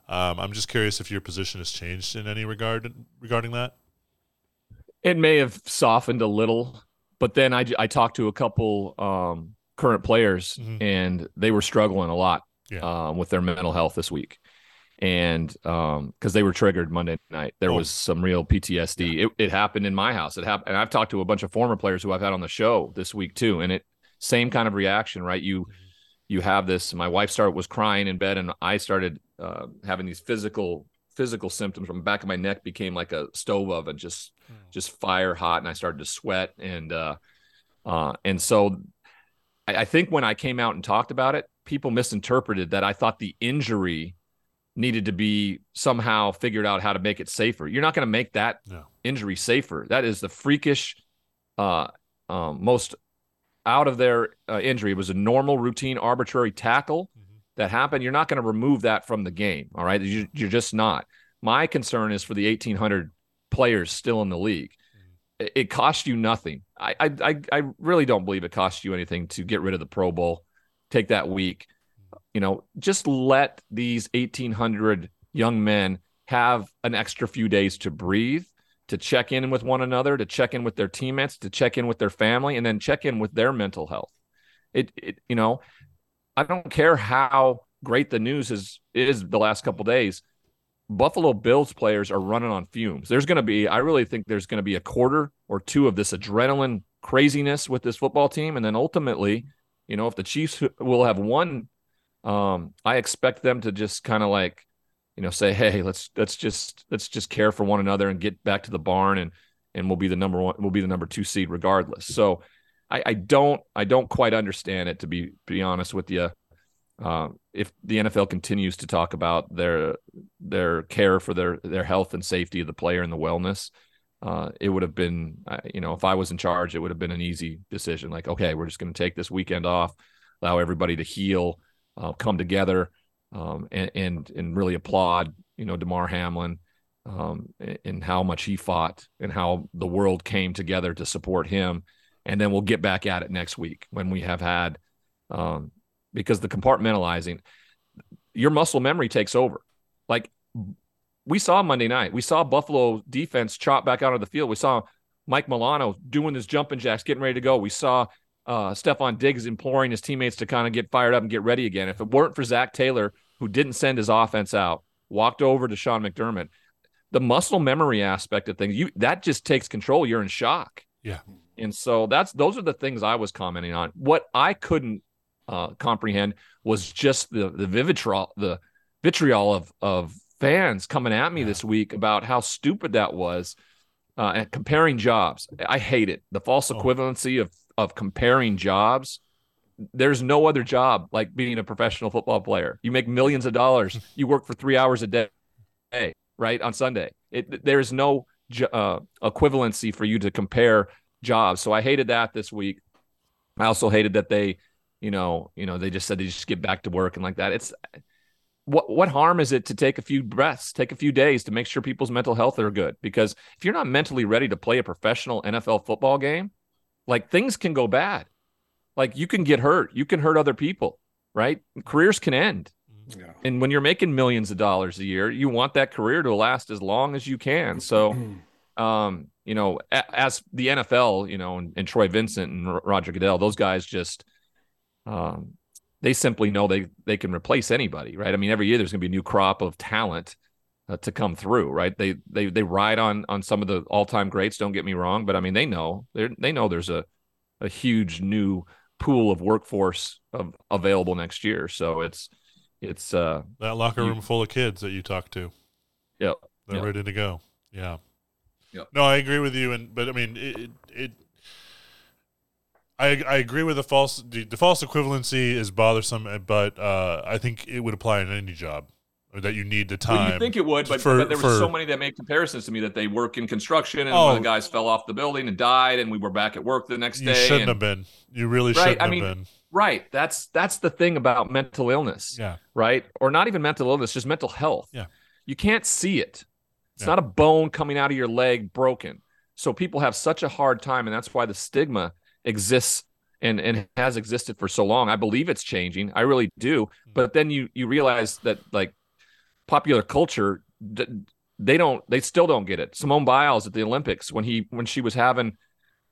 um, I'm just curious if your position has changed in any regard regarding that. It may have softened a little, but then I, I talked to a couple um, current players mm-hmm. and they were struggling a lot yeah. um, with their mental health this week. And because um, they were triggered Monday night, there oh. was some real PTSD. Yeah. It, it happened in my house. It happened, and I've talked to a bunch of former players who I've had on the show this week too. And it same kind of reaction, right? You mm-hmm. you have this. My wife started was crying in bed, and I started uh, having these physical physical symptoms from the back of my neck became like a stove oven, just mm. just fire hot, and I started to sweat and uh, uh, and so I, I, think when I came out and talked about it, people misinterpreted that I thought the injury needed to be somehow figured out how to make it safer. You're not going to make that no. injury safer. That is the freakish, uh, um, most out of their uh, injury. It was a normal, routine, arbitrary tackle. That happened. You're not going to remove that from the game. All right, you, you're just not. My concern is for the 1,800 players still in the league. Mm-hmm. It, it cost you nothing. I, I I really don't believe it cost you anything to get rid of the Pro Bowl, take that week you know, just let these 1,800 young men have an extra few days to breathe, to check in with one another, to check in with their teammates, to check in with their family, and then check in with their mental health. It, it you know, I don't care how great the news is is the last couple days. Buffalo Bills players are running on fumes. There's going to be, I really think there's going to be a quarter or two of this adrenaline craziness with this football team, and then ultimately, you know, if the Chiefs will have won um, I expect them to just kind of like, you know, say, hey, let's let's just let's just care for one another and get back to the barn and and we'll be the number one, we'll be the number two seed regardless. So I, I don't I don't quite understand it to be be honest with you. Uh, if the NFL continues to talk about their their care for their their health and safety of the player and the wellness, uh, it would have been, you know, if I was in charge, it would have been an easy decision. Like, okay, we're just going to take this weekend off, allow everybody to heal, uh, come together um, and, and, and really applaud you know Damar Hamlin um, and how much he fought and how the world came together to support him. And then we'll get back at it next week when we have had um, because the compartmentalizing your muscle memory takes over. Like we saw Monday night, we saw Buffalo defense chop back out of the field. We saw Mike Milano doing his jumping jacks, getting ready to go. We saw uh, Stefon Diggs imploring his teammates to kind of get fired up and get ready again. If it weren't for Zac Taylor, who didn't send his offense out, walked over to Sean McDermott, the muscle memory aspect of things, you that just takes control. You're in shock. Yeah. And so that's those are the things I was commenting on. What I couldn't uh, comprehend was just the the vitriol the vitriol of of fans coming at me yeah. this week about how stupid that was uh, and comparing jobs. I hate it. The false oh. equivalency of of comparing jobs there's no other job like being a professional football player. You make millions of dollars. You work for three hours a day, right on Sunday. It, there's no uh, equivalency for you to compare jobs. So I hated that this week. I also hated that they, you know, you know, they just said they just get back to work and like that. It's what what harm is it to take a few breaths, take a few days to make sure people's mental health are good? Because if you're not mentally ready to play a professional NFL football game, like things can go bad. Like you can get hurt, you can hurt other people, right? Careers can end. Yeah. And when you're making millions of dollars a year, you want that career to last as long as you can. So, um, you know, as the NFL, you know, and, and Troy Vincent and Roger Goodell, those guys just, um, they simply know they they can replace anybody, right? I mean, every year there's going to be a new crop of talent uh, to come through, right? They they they ride on on some of the all time greats. Don't get me wrong, but I mean they know they they know there's a a huge new pool of workforce of, available next year. So it's it's uh that locker room you, full of kids that you talk to. Yep, they're ready to go. Yeah. No, I agree with you, and but I mean it. it, it I, I agree with the false the, the false equivalency is bothersome, but uh, I think it would apply in any job or that you need the time. Well, you think it would, but, for, but there were so many that made comparisons to me that they work in construction and oh, one of the guys fell off the building and died, and we were back at work the next day. You shouldn't and, have been. You really right, shouldn't I mean, have been. Right. That's that's the thing about mental illness. Yeah. Right. Or not even mental illness, just mental health. Yeah. You can't see it. It's yeah. not a bone coming out of your leg broken. So people have such a hard time, and that's why the stigma exists and and has existed for so long. I believe it's changing. I really do. But then you you realize that like popular culture they don't they still don't get it simone biles at the olympics when he when she was having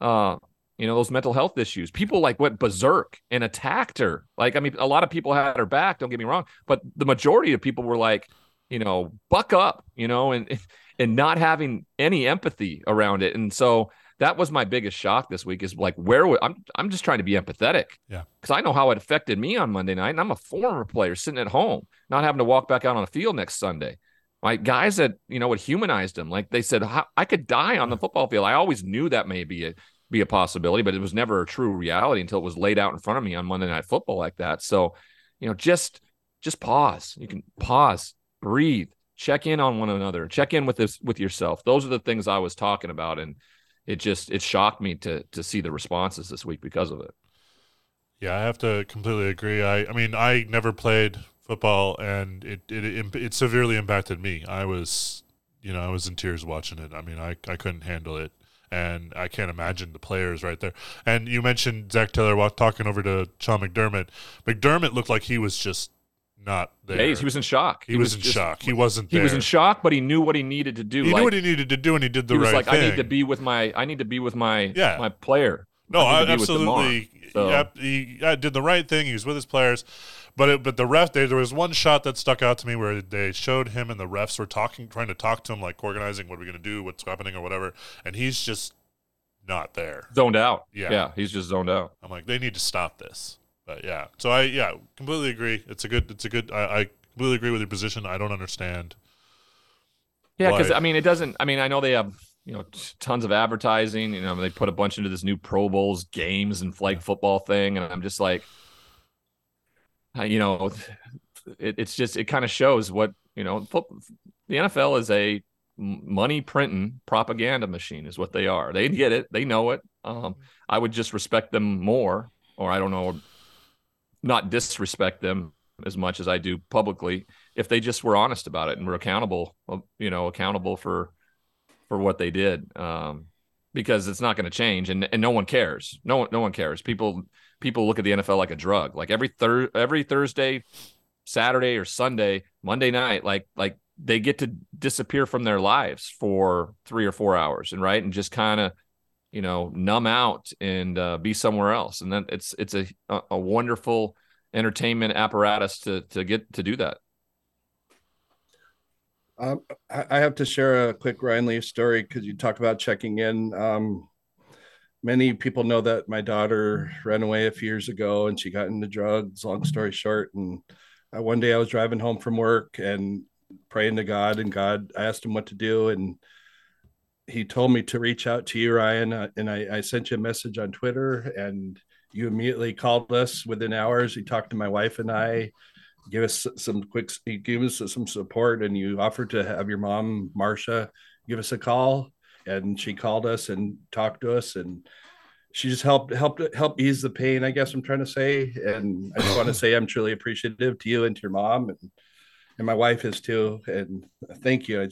uh you know those mental health issues people like went berserk and attacked her like i mean a lot of people had her back don't get me wrong but the majority of people were like you know buck up you know and and not having any empathy around it and so that was my biggest shock this week is like where would, I'm I'm just trying to be empathetic. Yeah. Cuz I know how it affected me on Monday night and I'm a former player sitting at home, not having to walk back out on the field next Sunday. Like guys that, you know, it humanized them. Like they said I could die on the football field. I always knew that may be a be a possibility, but it was never a true reality until it was laid out in front of me on Monday night football like that. So, you know, just just pause. You can pause, breathe, check in on one another, check in with this with yourself. Those are the things I was talking about, and it just it shocked me to to see the responses this week because of it. Yeah, I have to completely agree. I I mean, I never played football, and it it it, severely impacted me. I was you know I was in tears watching it. I mean, I I couldn't handle it and I can't imagine the players right there. And you mentioned Zac Taylor talking over to Sean McDermott. McDermott looked like he was just not there. Yeah, he was in shock. He, he was, was, in just, shock. He wasn't. He was in shock, but he knew what he needed to do. He like, knew what he needed to do, and he did the he right was like, thing. I need to be with my. I need to be with my. Yeah. my player. No, I absolutely. So. Yep, he did the right thing. He was with his players, but it, but the ref there, there was one shot that stuck out to me where they showed him and the refs were talking, trying to talk to him, like organizing what are we going to do, what's happening, or whatever, and he's just not there. Zoned out. Yeah. Yeah. He's just zoned out. I'm like, they need to stop this. But yeah. So I yeah, completely agree. It's a good it's a good I, I completely agree with your position. I don't understand. Yeah, because I mean it doesn't I mean, I know they have you know tons of advertising you know they put a bunch into this new pro bowls games and flag football thing and i'm just like you know it, it's just it kind of shows what you know the nfl is a money printing propaganda machine is what they are. They get it. They know it. Um, I would just respect them more, or I don't know, not disrespect them as much as I do publicly if they just were honest about it and were accountable, uh, you know, accountable for for what they did. Um, because it's not going to change and, and no one cares. No one no one cares. People people look at the NFL like a drug. Like every third every Thursday, Saturday or Sunday, Monday night, like like they get to disappear from their lives for three or four hours and right and just kind of you know numb out and uh, be somewhere else and then it's it's a a wonderful entertainment apparatus to to get to do that um, I have to share a quick Ryan Leaf story because you talk about checking in. Um, many people know that my daughter ran away a few years ago and she got into drugs. Long story short, and uh, one day I was driving home from work and praying to God, and God, I asked him what to do, and he told me to reach out to you, Ryan, uh, and I, I, sent you a message on Twitter, and you immediately called us within hours. You talked to my wife and I, give us some quick, give us some support, and you offered to have your mom, Marcia, give us a call, and she called us and talked to us, and she just helped helped help ease the pain. I guess I'm trying to say, and I just want to say I'm truly appreciative to you and to your mom, and and my wife is too. And thank you,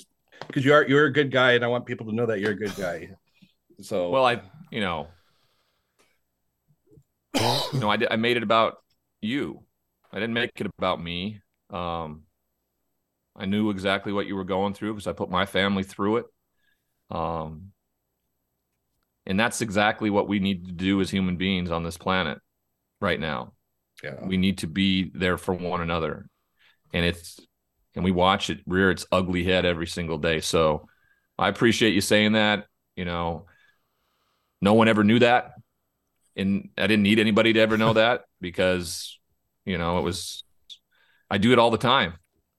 because you are you're a good guy, and I want people to know that you're a good guy. So well, I you know, you know, I I made it about you. I didn't make it about me. Um, I knew exactly what you were going through because I put my family through it. Um, and that's exactly what we need to do as human beings on this planet right now. Yeah. We need to be there for one another. And it's and we watch it rear its ugly head every single day. So I appreciate you saying that. You know, no one ever knew that. And I didn't need anybody to ever know that because, you know, it was, I do it all the time,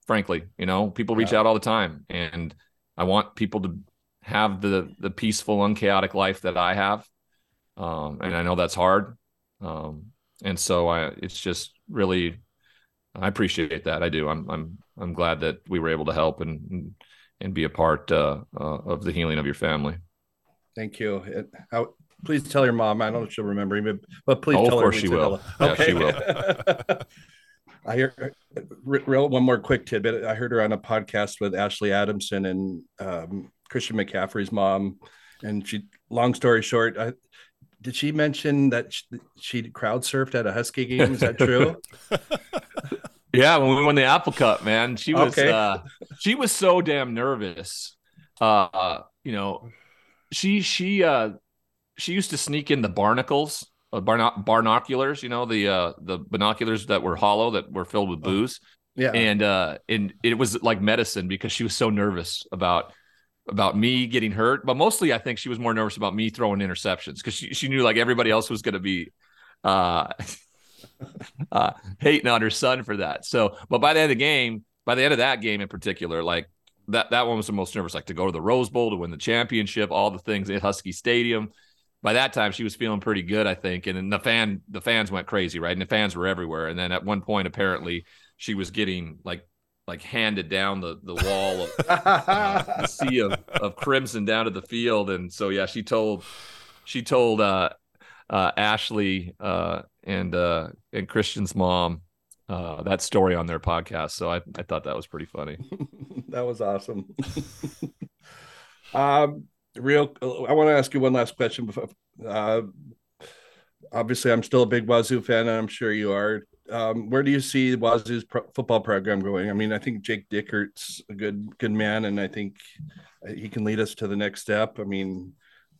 frankly. You know, people reach yeah. out all the time. And I want people to have the the peaceful, unchaotic life that I have. Um, and I know that's hard. Um, and so I, it's just really I appreciate that. I do. I'm I'm I'm glad that we were able to help and and be a part uh, uh, of the healing of your family. Thank you. It, please tell your mom. I don't know if she'll remember me, but please oh, tell her. Of course she will. Yeah, okay. she will. I hear real one more quick tidbit. I heard her on a podcast with Ashley Adamson and um, Christian McCaffrey's mom, and she. Long story short, I, did she mention that she, she crowd surfed at a Husky game? Is that true? yeah, when we won the Apple Cup, man, she was okay. uh, she was so damn nervous. Uh, you know, she she uh she used to sneak in the barnacles, uh, barno- barnoculars. You know, the uh the binoculars that were hollow that were filled with oh, booze. Yeah, and uh, and it was like medicine because she was so nervous about about me getting hurt, but mostly I think she was more nervous about me throwing interceptions because she, she knew like everybody else was going to be uh, uh, hating on her son for that. So, but by the end of the game, by the end of that game in particular, like that that one was the most nervous. Like to go to the Rose Bowl to win the championship, all the things at Husky Stadium. by that time she was feeling pretty good, I think. And then the fan, the fans went crazy, right? And the fans were everywhere. And then at one point, apparently, she was getting like like handed down the the wall of uh, the sea of, of crimson down to the field. And so yeah, she told she told uh, uh, Ashley uh, and uh, and Christian's mom uh, that story on their podcast. So I, I thought that was pretty funny. that was awesome. um, real, I want to ask you one last question. Before, uh, obviously, I'm still a big Wazoo fan, and I'm sure you are. Um, where do you see Wazoo's pro- football program going? I mean, I think Jake Dickert's a good good man, and I think he can lead us to the next step. I mean,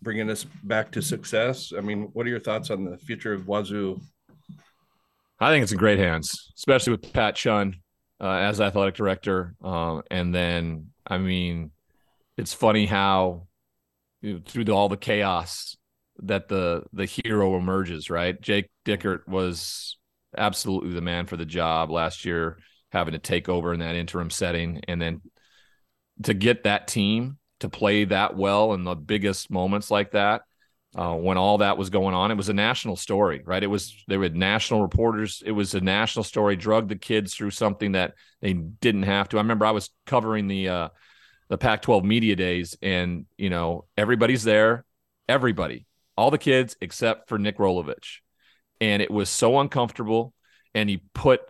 bringing us back to success. I mean, what are your thoughts on the future of Wazoo I think it's in great hands, especially with Pat Chun uh, as athletic director. Um, and then, I mean, it's funny how you know, through the, all the chaos that the the hero emerges. Right, Jake Dickert was absolutely the man for the job last year, having to take over in that interim setting, and then to get that team to play that well in the biggest moments like that uh, when all that was going on. It was a national story, right? It was there were national reporters. It was a national story. Drug the kids through something that they didn't have to. I remember I was covering the uh, the Pac-12 media days, and you know everybody's there, everybody, all the kids except for Nick Rolovich, and it was so uncomfortable. And he put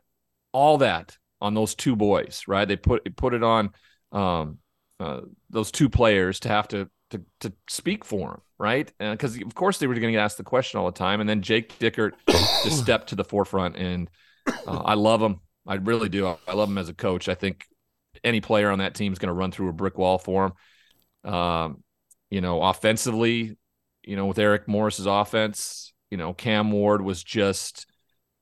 all that on those two boys, right? They put put it on um, uh, those two players to have to to to speak for him, right? Because of course they were going to ask the question all the time, and then Jake Dickert just stepped to the forefront, and uh, I love him. I really do. I love him as a coach. I think any player on that team is going to run through a brick wall for him. Um, you know, offensively, you know, with Eric Morris's offense, you know, Cam Ward was just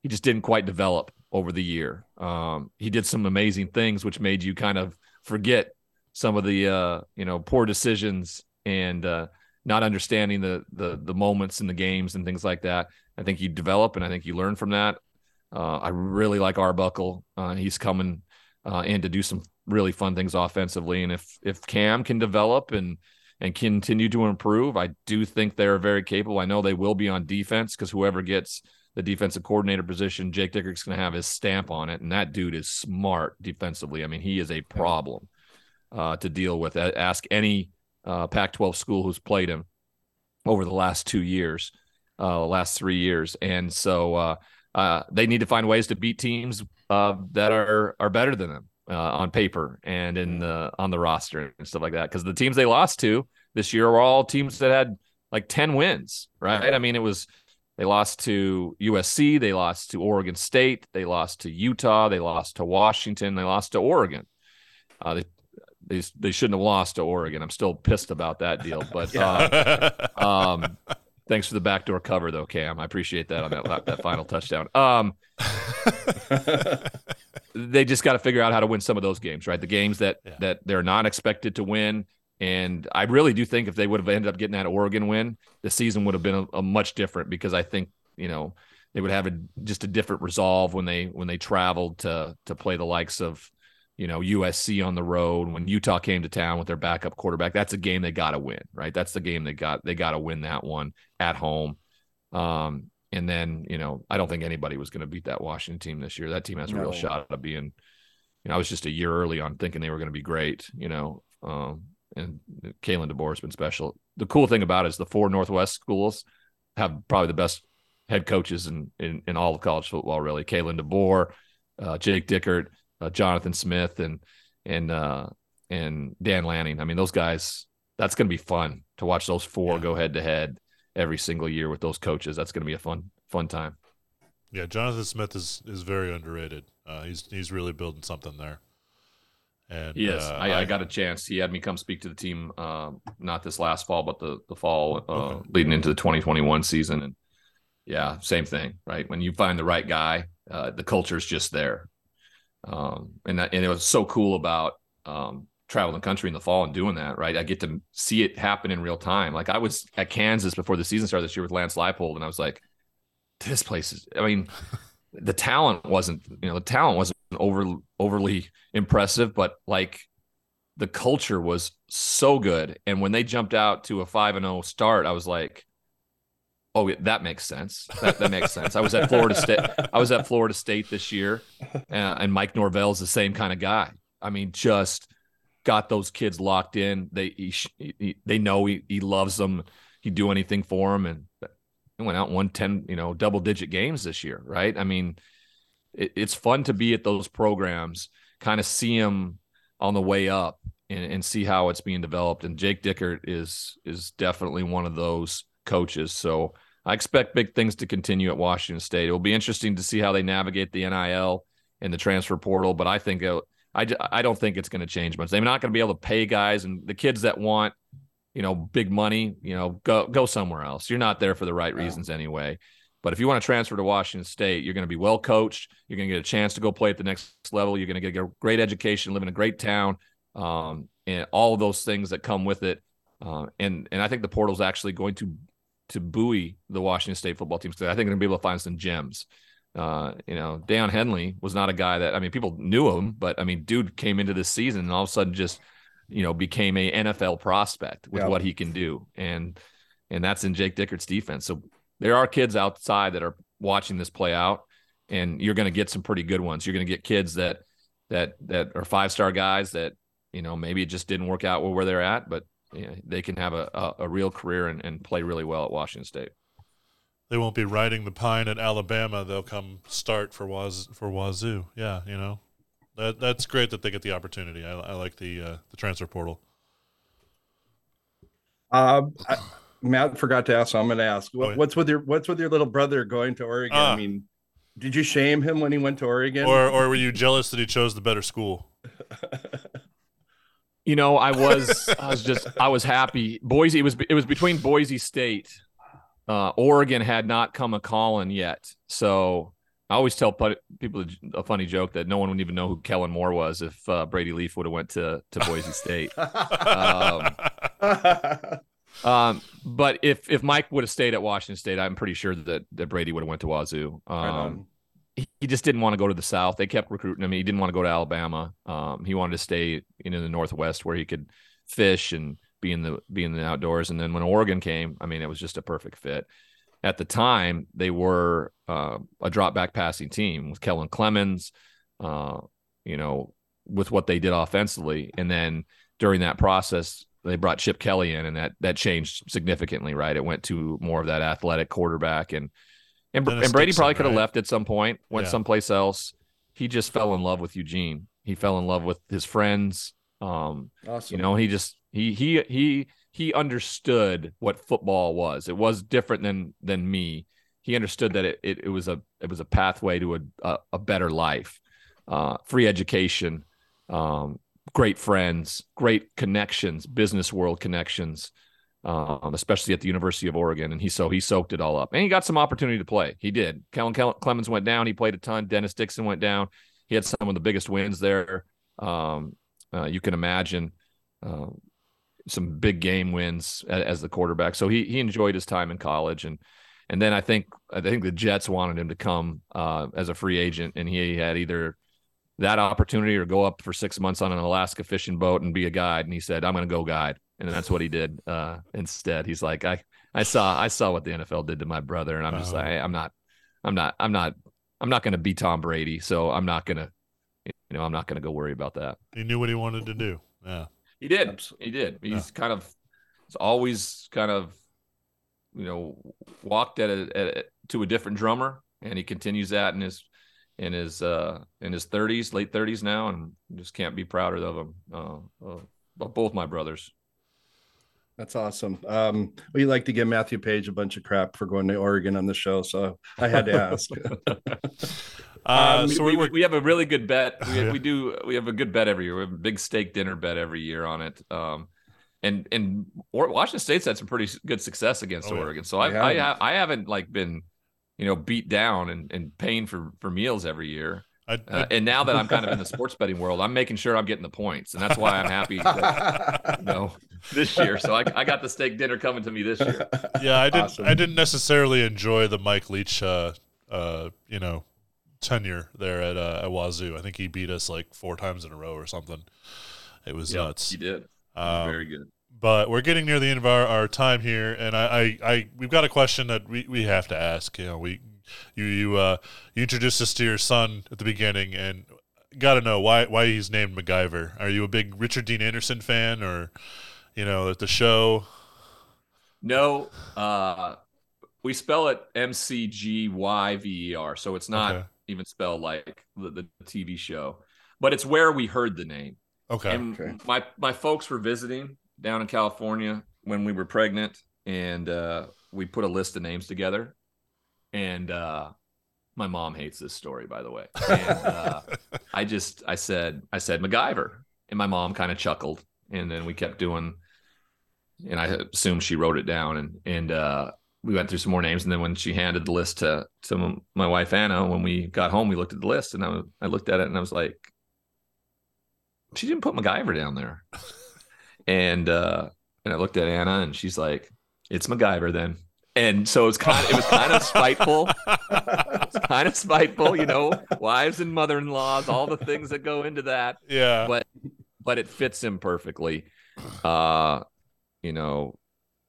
he just didn't quite develop over the year. Um, he did some amazing things, which made you kind of forget some of the uh, you know poor decisions and uh, not understanding the the the moments in the games and things like that. I think you develop, and I think you learn from that. Uh, I really like Arbuckle. Uh, he's coming uh, in to do some really fun things offensively, and if if Cam can develop and and continue to improve, I do think they're very capable. I know they will be on defense because whoever gets the defensive coordinator position, Jake Dickert's going to have his stamp on it, and that dude is smart defensively. I mean, he is a problem uh, to deal with. Ask any uh, Pac-12 school who's played him over the last two years, uh, last three years, and so uh, uh, they need to find ways to beat teams uh, that are are better than them on paper and in the on the roster and stuff like that. Because the teams they lost to this year were all teams that had like ten wins, right? I mean, it was they lost to USC, they lost to Oregon State, they lost to Utah, they lost to Washington, they lost to Oregon. Uh, they they they shouldn't have lost to Oregon. I'm still pissed about that deal, but uh, um, thanks for the backdoor cover though, Cam. I appreciate that on that that final touchdown. Um, they just got to figure out how to win some of those games, right? The games that yeah. that they're not expected to win. And I really do think if they would have ended up getting that Oregon win, the season would have been a, a much different because I think you know they would have a, just a different resolve when they when they traveled to to play the likes of you know USC on the road when Utah came to town with their backup quarterback that's a game they got to win right? That's the game they got they got to win that one at home. Um, and then you know I don't think anybody was going to beat that Washington team this year. That team has a no. real shot of being you know I was just a year early on thinking they were going to be great you know um, and Kalen DeBoer has been special. The cool thing about it is the four Northwest schools have probably the best head coaches in in, in all of college football really. Kalen DeBoer uh, Jake Dickert uh, Jonathan Smith and and uh, and Dan Lanning. I mean, those guys. That's going to be fun to watch those four yeah. go head to head every single year with those coaches. That's going to be a fun fun time. Yeah, Jonathan Smith is is very underrated. Uh, he's he's really building something there. And yes, uh, I, I, got a chance. He had me come speak to the team, uh, not this last fall, but the the fall uh, okay. leading into the 2021 season. And yeah, same thing, right? When you find the right guy, uh, the culture is just there. Um, and that, and it was so cool about um, traveling the country in the fall and doing that. Right, I get to see it happen in real time. Like I was at Kansas before the season started this year with Lance Leipold, and I was like, this place is. I mean, the talent wasn't. You know, the talent wasn't over overly impressive, but like the culture was so good. And when they jumped out to a five and zero oh start, I was like, Oh, yeah, that makes sense. That, that makes sense. I was at Florida State. I was at Florida State this year, uh, and Mike Norvell's the same kind of guy. I mean, just got those kids locked in. They he, he, they know he, he loves them. He'd do anything for them, and he went out and won ten, you know, double digit games this year. Right? I mean, it, it's fun to be at those programs, kind of see them on the way up, and, and see how it's being developed. And Jake Dickert is is definitely one of those coaches. So I expect big things to continue at Washington State. It will be interesting to see how they navigate the NIL and the transfer portal, but I think it, I, I don't think it's going to change much. They're not going to be able to pay guys and the kids that want, you know, big money, you know, go go somewhere else. You're not there for the right reasons anyway. But if you want to transfer to Washington State, you're going to be well coached. You're going to get a chance to go play at the next level. You're going to get a great education, live in a great town, um, and all of those things that come with it. Uh, and and I think the portal is actually going to to buoy the Washington State football team. So I think they're going to be able to find some gems. Uh, you know, Daiyan Henley was not a guy that I mean, people knew him, but I mean, dude came into this season and all of a sudden just you know became a NFL prospect with what he can do, and and that's in Jake Dickert's defense. So there are kids outside that are watching this play out, and you're going to get some pretty good ones. You're going to get kids that that that are five star guys that you know maybe it just didn't work out where they're at, but you know, they can have a, a, a real career and, and play really well at Washington State. They won't be riding the pine at Alabama. They'll come start for Waz for Wazoo. Yeah, you know, that that's great that they get the opportunity. I, I like the uh, the transfer portal. Uh, I, Matt forgot to ask, so I'm going to ask. What, what's with your What's with your little brother going to Oregon? Uh, I mean, did you shame him when he went to Oregon, or or were you jealous that he chose the better school? you know, I was I was just I was happy. Boise it was it was between Boise State. Uh, Oregon had not come a calling yet. So I always tell people a funny joke that no one would even know who Kellen Moore was if uh, Brady Leaf would have went to to Boise State. um, um, but if if Mike would have stayed at Washington State, I'm pretty sure that that Brady would have went to Wazoo. Um, he just didn't want to go to the South. They kept recruiting him. He didn't want to go to Alabama. Um, he wanted to stay in the Northwest where he could fish and be in the be in the outdoors. And then when Oregon came, I mean, it was just a perfect fit. At the time, they were uh, a drop back passing team with Kellen Clemens, uh, you know, with what they did offensively. And then during that process, they brought Chip Kelly in, and that that changed significantly. Right, it went to more of that athletic quarterback and and, and Brady probably could have right? left at some point, went yeah. someplace else. He just fell in love with Eugene. He fell in love with his friends. Um, awesome. You know, he just he he he he understood what football was. It was different than than me. He understood that it it, it was a it was a pathway to a a, a better life, uh, free education, um, great friends, great connections, business world connections um, especially at the University of Oregon. And he so he soaked it all up, and he got some opportunity to play. He did. Kellen Clemens went down. He played a ton. Dennis Dixon went down. He had some of the biggest wins there. Um, uh, you can imagine uh, some big game wins as, as, the quarterback. So he he enjoyed his time in college, and and then I think I think the Jets wanted him to come uh, as a free agent, and he had either that opportunity or go up for six months on an Alaska fishing boat and be a guide. And he said, "I'm going to go guide." And that's what he did uh, instead. He's like, I, I saw, I saw what the NFL did to my brother, and I'm just like, I'm not, I'm not, I'm not, I'm not going to be Tom Brady, so I'm not going to, you know, I'm not going to go worry about that. He knew what he wanted to do. Yeah, he did. He did. He's yeah. kind of, he's always kind of, you know, walked at a, at a, to a different drummer, and he continues that in his in his uh in his 30s late 30s now and just can't be prouder of him uh, uh both my brothers that's awesome. Um, we like to give Matthew Paige a bunch of crap for going to Oregon on the show, so I had to ask. uh, um, so we, we, we, have a really good bet. We, yeah. we, do. We have a good bet every year. We have a big steak dinner bet every year on it. Um, and and Washington State's had some pretty good success against oh, Oregon. So I, I I haven't like been, you know, beat down and, and paying for for meals every year. I, I, uh, and now that I'm kind of in the sports betting world, I'm making sure I'm getting the points, and that's why I'm happy. That, you know, this year, so I, I got the steak dinner coming to me this year. Yeah, I didn't. Awesome. I didn't necessarily enjoy the Mike Leach, uh, uh, you know, tenure there at uh, at Wazoo. I think he beat us like four times in a row or something. It was yep, nuts. He did. Um, very good. but we're getting near the end of our, our time here, and I, I, I we've got a question that we, we have to ask. You know, we you you uh, you introduced us to your son at the beginning, and got to know why why he's named McGyver. Are you a big Richard Dean Anderson fan, or you know the show? No, uh, we spell it M C G Y V E R, so it's not Okay. even spelled like the, the TV show, but it's where we heard the name. Okay. And Okay. my my folks were visiting down in California when we were pregnant, and uh, we put a list of names together. And uh, my mom hates this story, by the way. And uh, I just I said I said McGyver, and my mom kind of chuckled, and then we kept doing. And I assume she wrote it down, and and uh, we went through some more names, and then when she handed the list to to my wife Anna, when we got home, we looked at the list, and I, was- I looked at it, and I was like, she didn't put McGyver down there. And uh and I looked at Anna and she's like, It's McGyver then. And so it's kind of it was kind of spiteful. It's kind of spiteful, you know, wives and mother-in-laws, all the things that go into that. yeah. But but it fits him perfectly. Uh, you know,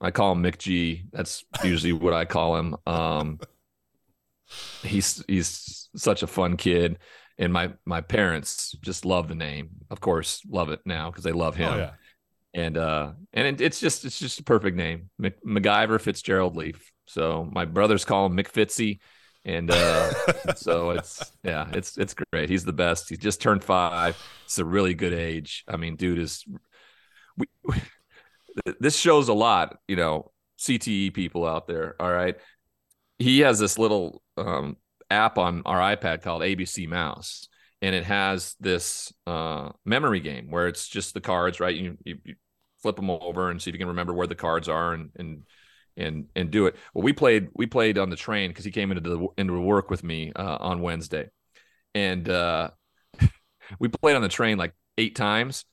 I call him Mick G. That's usually what I call him. Um he's he's such a fun kid. And my my parents just love the name. Of course, love it now because they love him oh yeah. And uh and it, it's just it's just a perfect name Mc, McGyver Fitzgerald Leaf. So my brothers call him McFitzy. And uh so it's yeah it's it's great. He's the best. He just turned five. It's a really good age. I mean dude is we, this shows a lot you know CTE people out there all right? He has this little um app on our iPad called ABC Mouse. And it has this uh, memory game where it's just the cards, right? You, you, you flip them over and see if you can remember where the cards are and and and and do it. Well, we played we played on the train because he came into the into work with me uh, on Wednesday, and uh, we played on the train like eight times.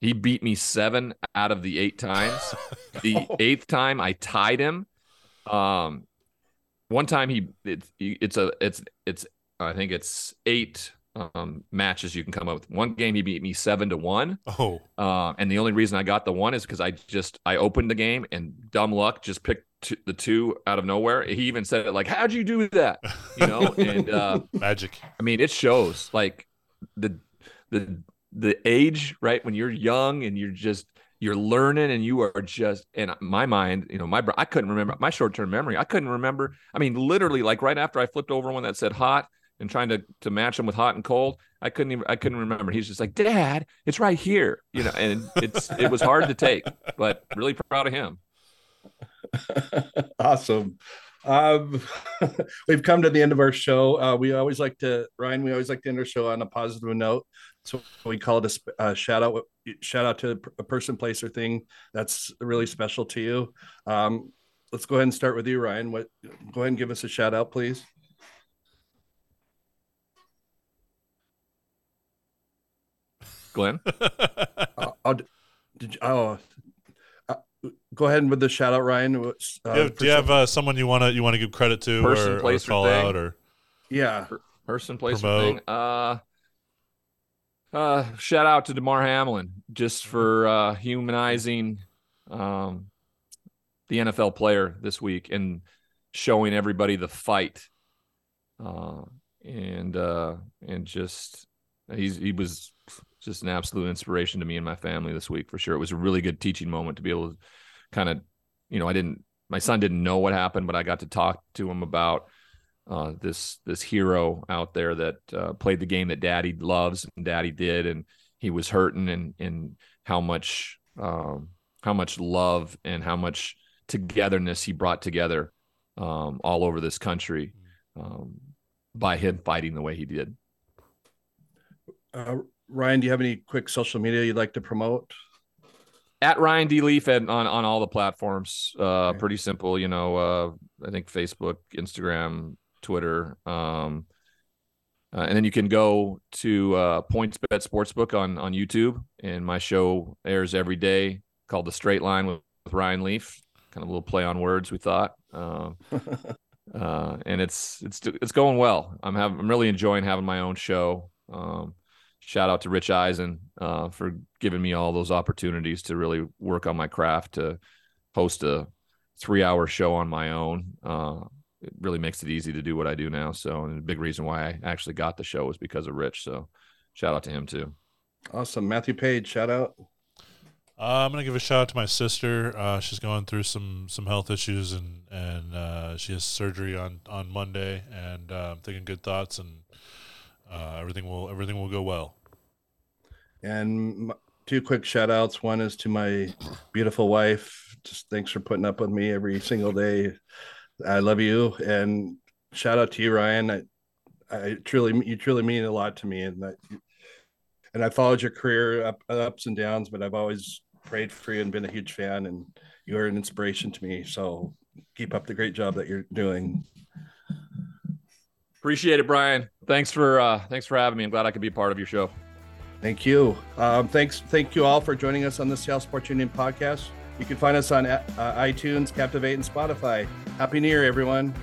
He beat me seven out of the eight times. the eighth time, I tied him. Um, one time he it's it's a it's it's I think it's eight um matches you can come up with. One game he beat me seven to one. Oh. Uh, and the only reason I got the one is because I just I opened the game and dumb luck just picked t- the two out of nowhere. He even said it like, "How'd you do that?" You know, and uh, Magic. I mean, it shows like the the the age right when you're young and you're just you're learning and you are just in my mind you know my i couldn't remember my short-term memory i couldn't remember i mean literally like right after i flipped over one that said hot and trying to to match them with hot and cold i couldn't even i couldn't remember he's just like dad it's right here you know and it's it was hard to take but really proud of him awesome. Um, we've come to the end of our show. Uh, we always like to, Ryan, we always like to end our show on a positive note. So we call it a uh, shout out, shout out to a person, place, or thing that's really special to you. Um, let's go ahead and start with you, Ryan. What? Go ahead and give us a shout out, please. Glenn Uh, I'll, did you, oh, uh, go ahead and with the shout out, Ryan. Uh, do you have, do you have uh, someone you want to you want to give credit to Person, or, or place, or call thing? out or yeah. person, place, or thing. Uh, uh, shout out to Damar Hamlin just for uh, humanizing um, the NFL player this week and showing everybody the fight. Uh, and uh, and just he's he was just an absolute inspiration to me and my family this week for sure. It was a really good teaching moment to be able to kind of, you know, I didn't my son didn't know what happened, but I got to talk to him about uh, this this hero out there that uh, played the game that Daddy loves and Daddy did, and he was hurting, and and how much um, how much love and how much togetherness he brought together um, all over this country um, by him fighting the way he did. Uh, Ryan, do you have any quick social media you'd like to promote? At Ryan D Leaf and on on all the platforms, uh, Okay. pretty simple. You know, uh, I think Facebook, Instagram, Twitter. Um, uh, and then you can go to uh, PointsBet Sportsbook on on YouTube, and my show airs every day called The Straight Line with, with Ryan Leaf. Kind of a little play on words, we thought, um, uh, and it's it's it's going well. I'm having I'm really enjoying having my own show. Um, shout out to Rich Eisen uh, for giving me all those opportunities to really work on my craft to host a three hour show on my own. Uh, it really makes it easy to do what I do now. So, and a big reason why I actually got the show was because of Rich. So, shout out to him too. Awesome. Matthew Paige, shout out. Uh, I'm gonna give a shout out to my sister. Uh, she's going through some some health issues and and uh, she has surgery on on Monday. And uh, I'm thinking good thoughts and uh, everything will everything will go well. And two quick shout outs. One is to my beautiful wife. Just thanks for putting up with me every single day. I love you. And shout out to you, Ryan. I, I truly, you truly mean a lot to me. And that, and I followed your career up, ups and downs, but I've always prayed for you and been a huge fan. And you're an inspiration to me. So keep up the great job that you're doing. Appreciate it, Brian. Thanks for uh, thanks for having me. I'm glad I could be part of your show. Thank you. Um, thanks. Thank you all for joining us on the Seattle Sports Union podcast. You can find us on uh, iTunes, Captivate, and Spotify. Happy New Year, everyone.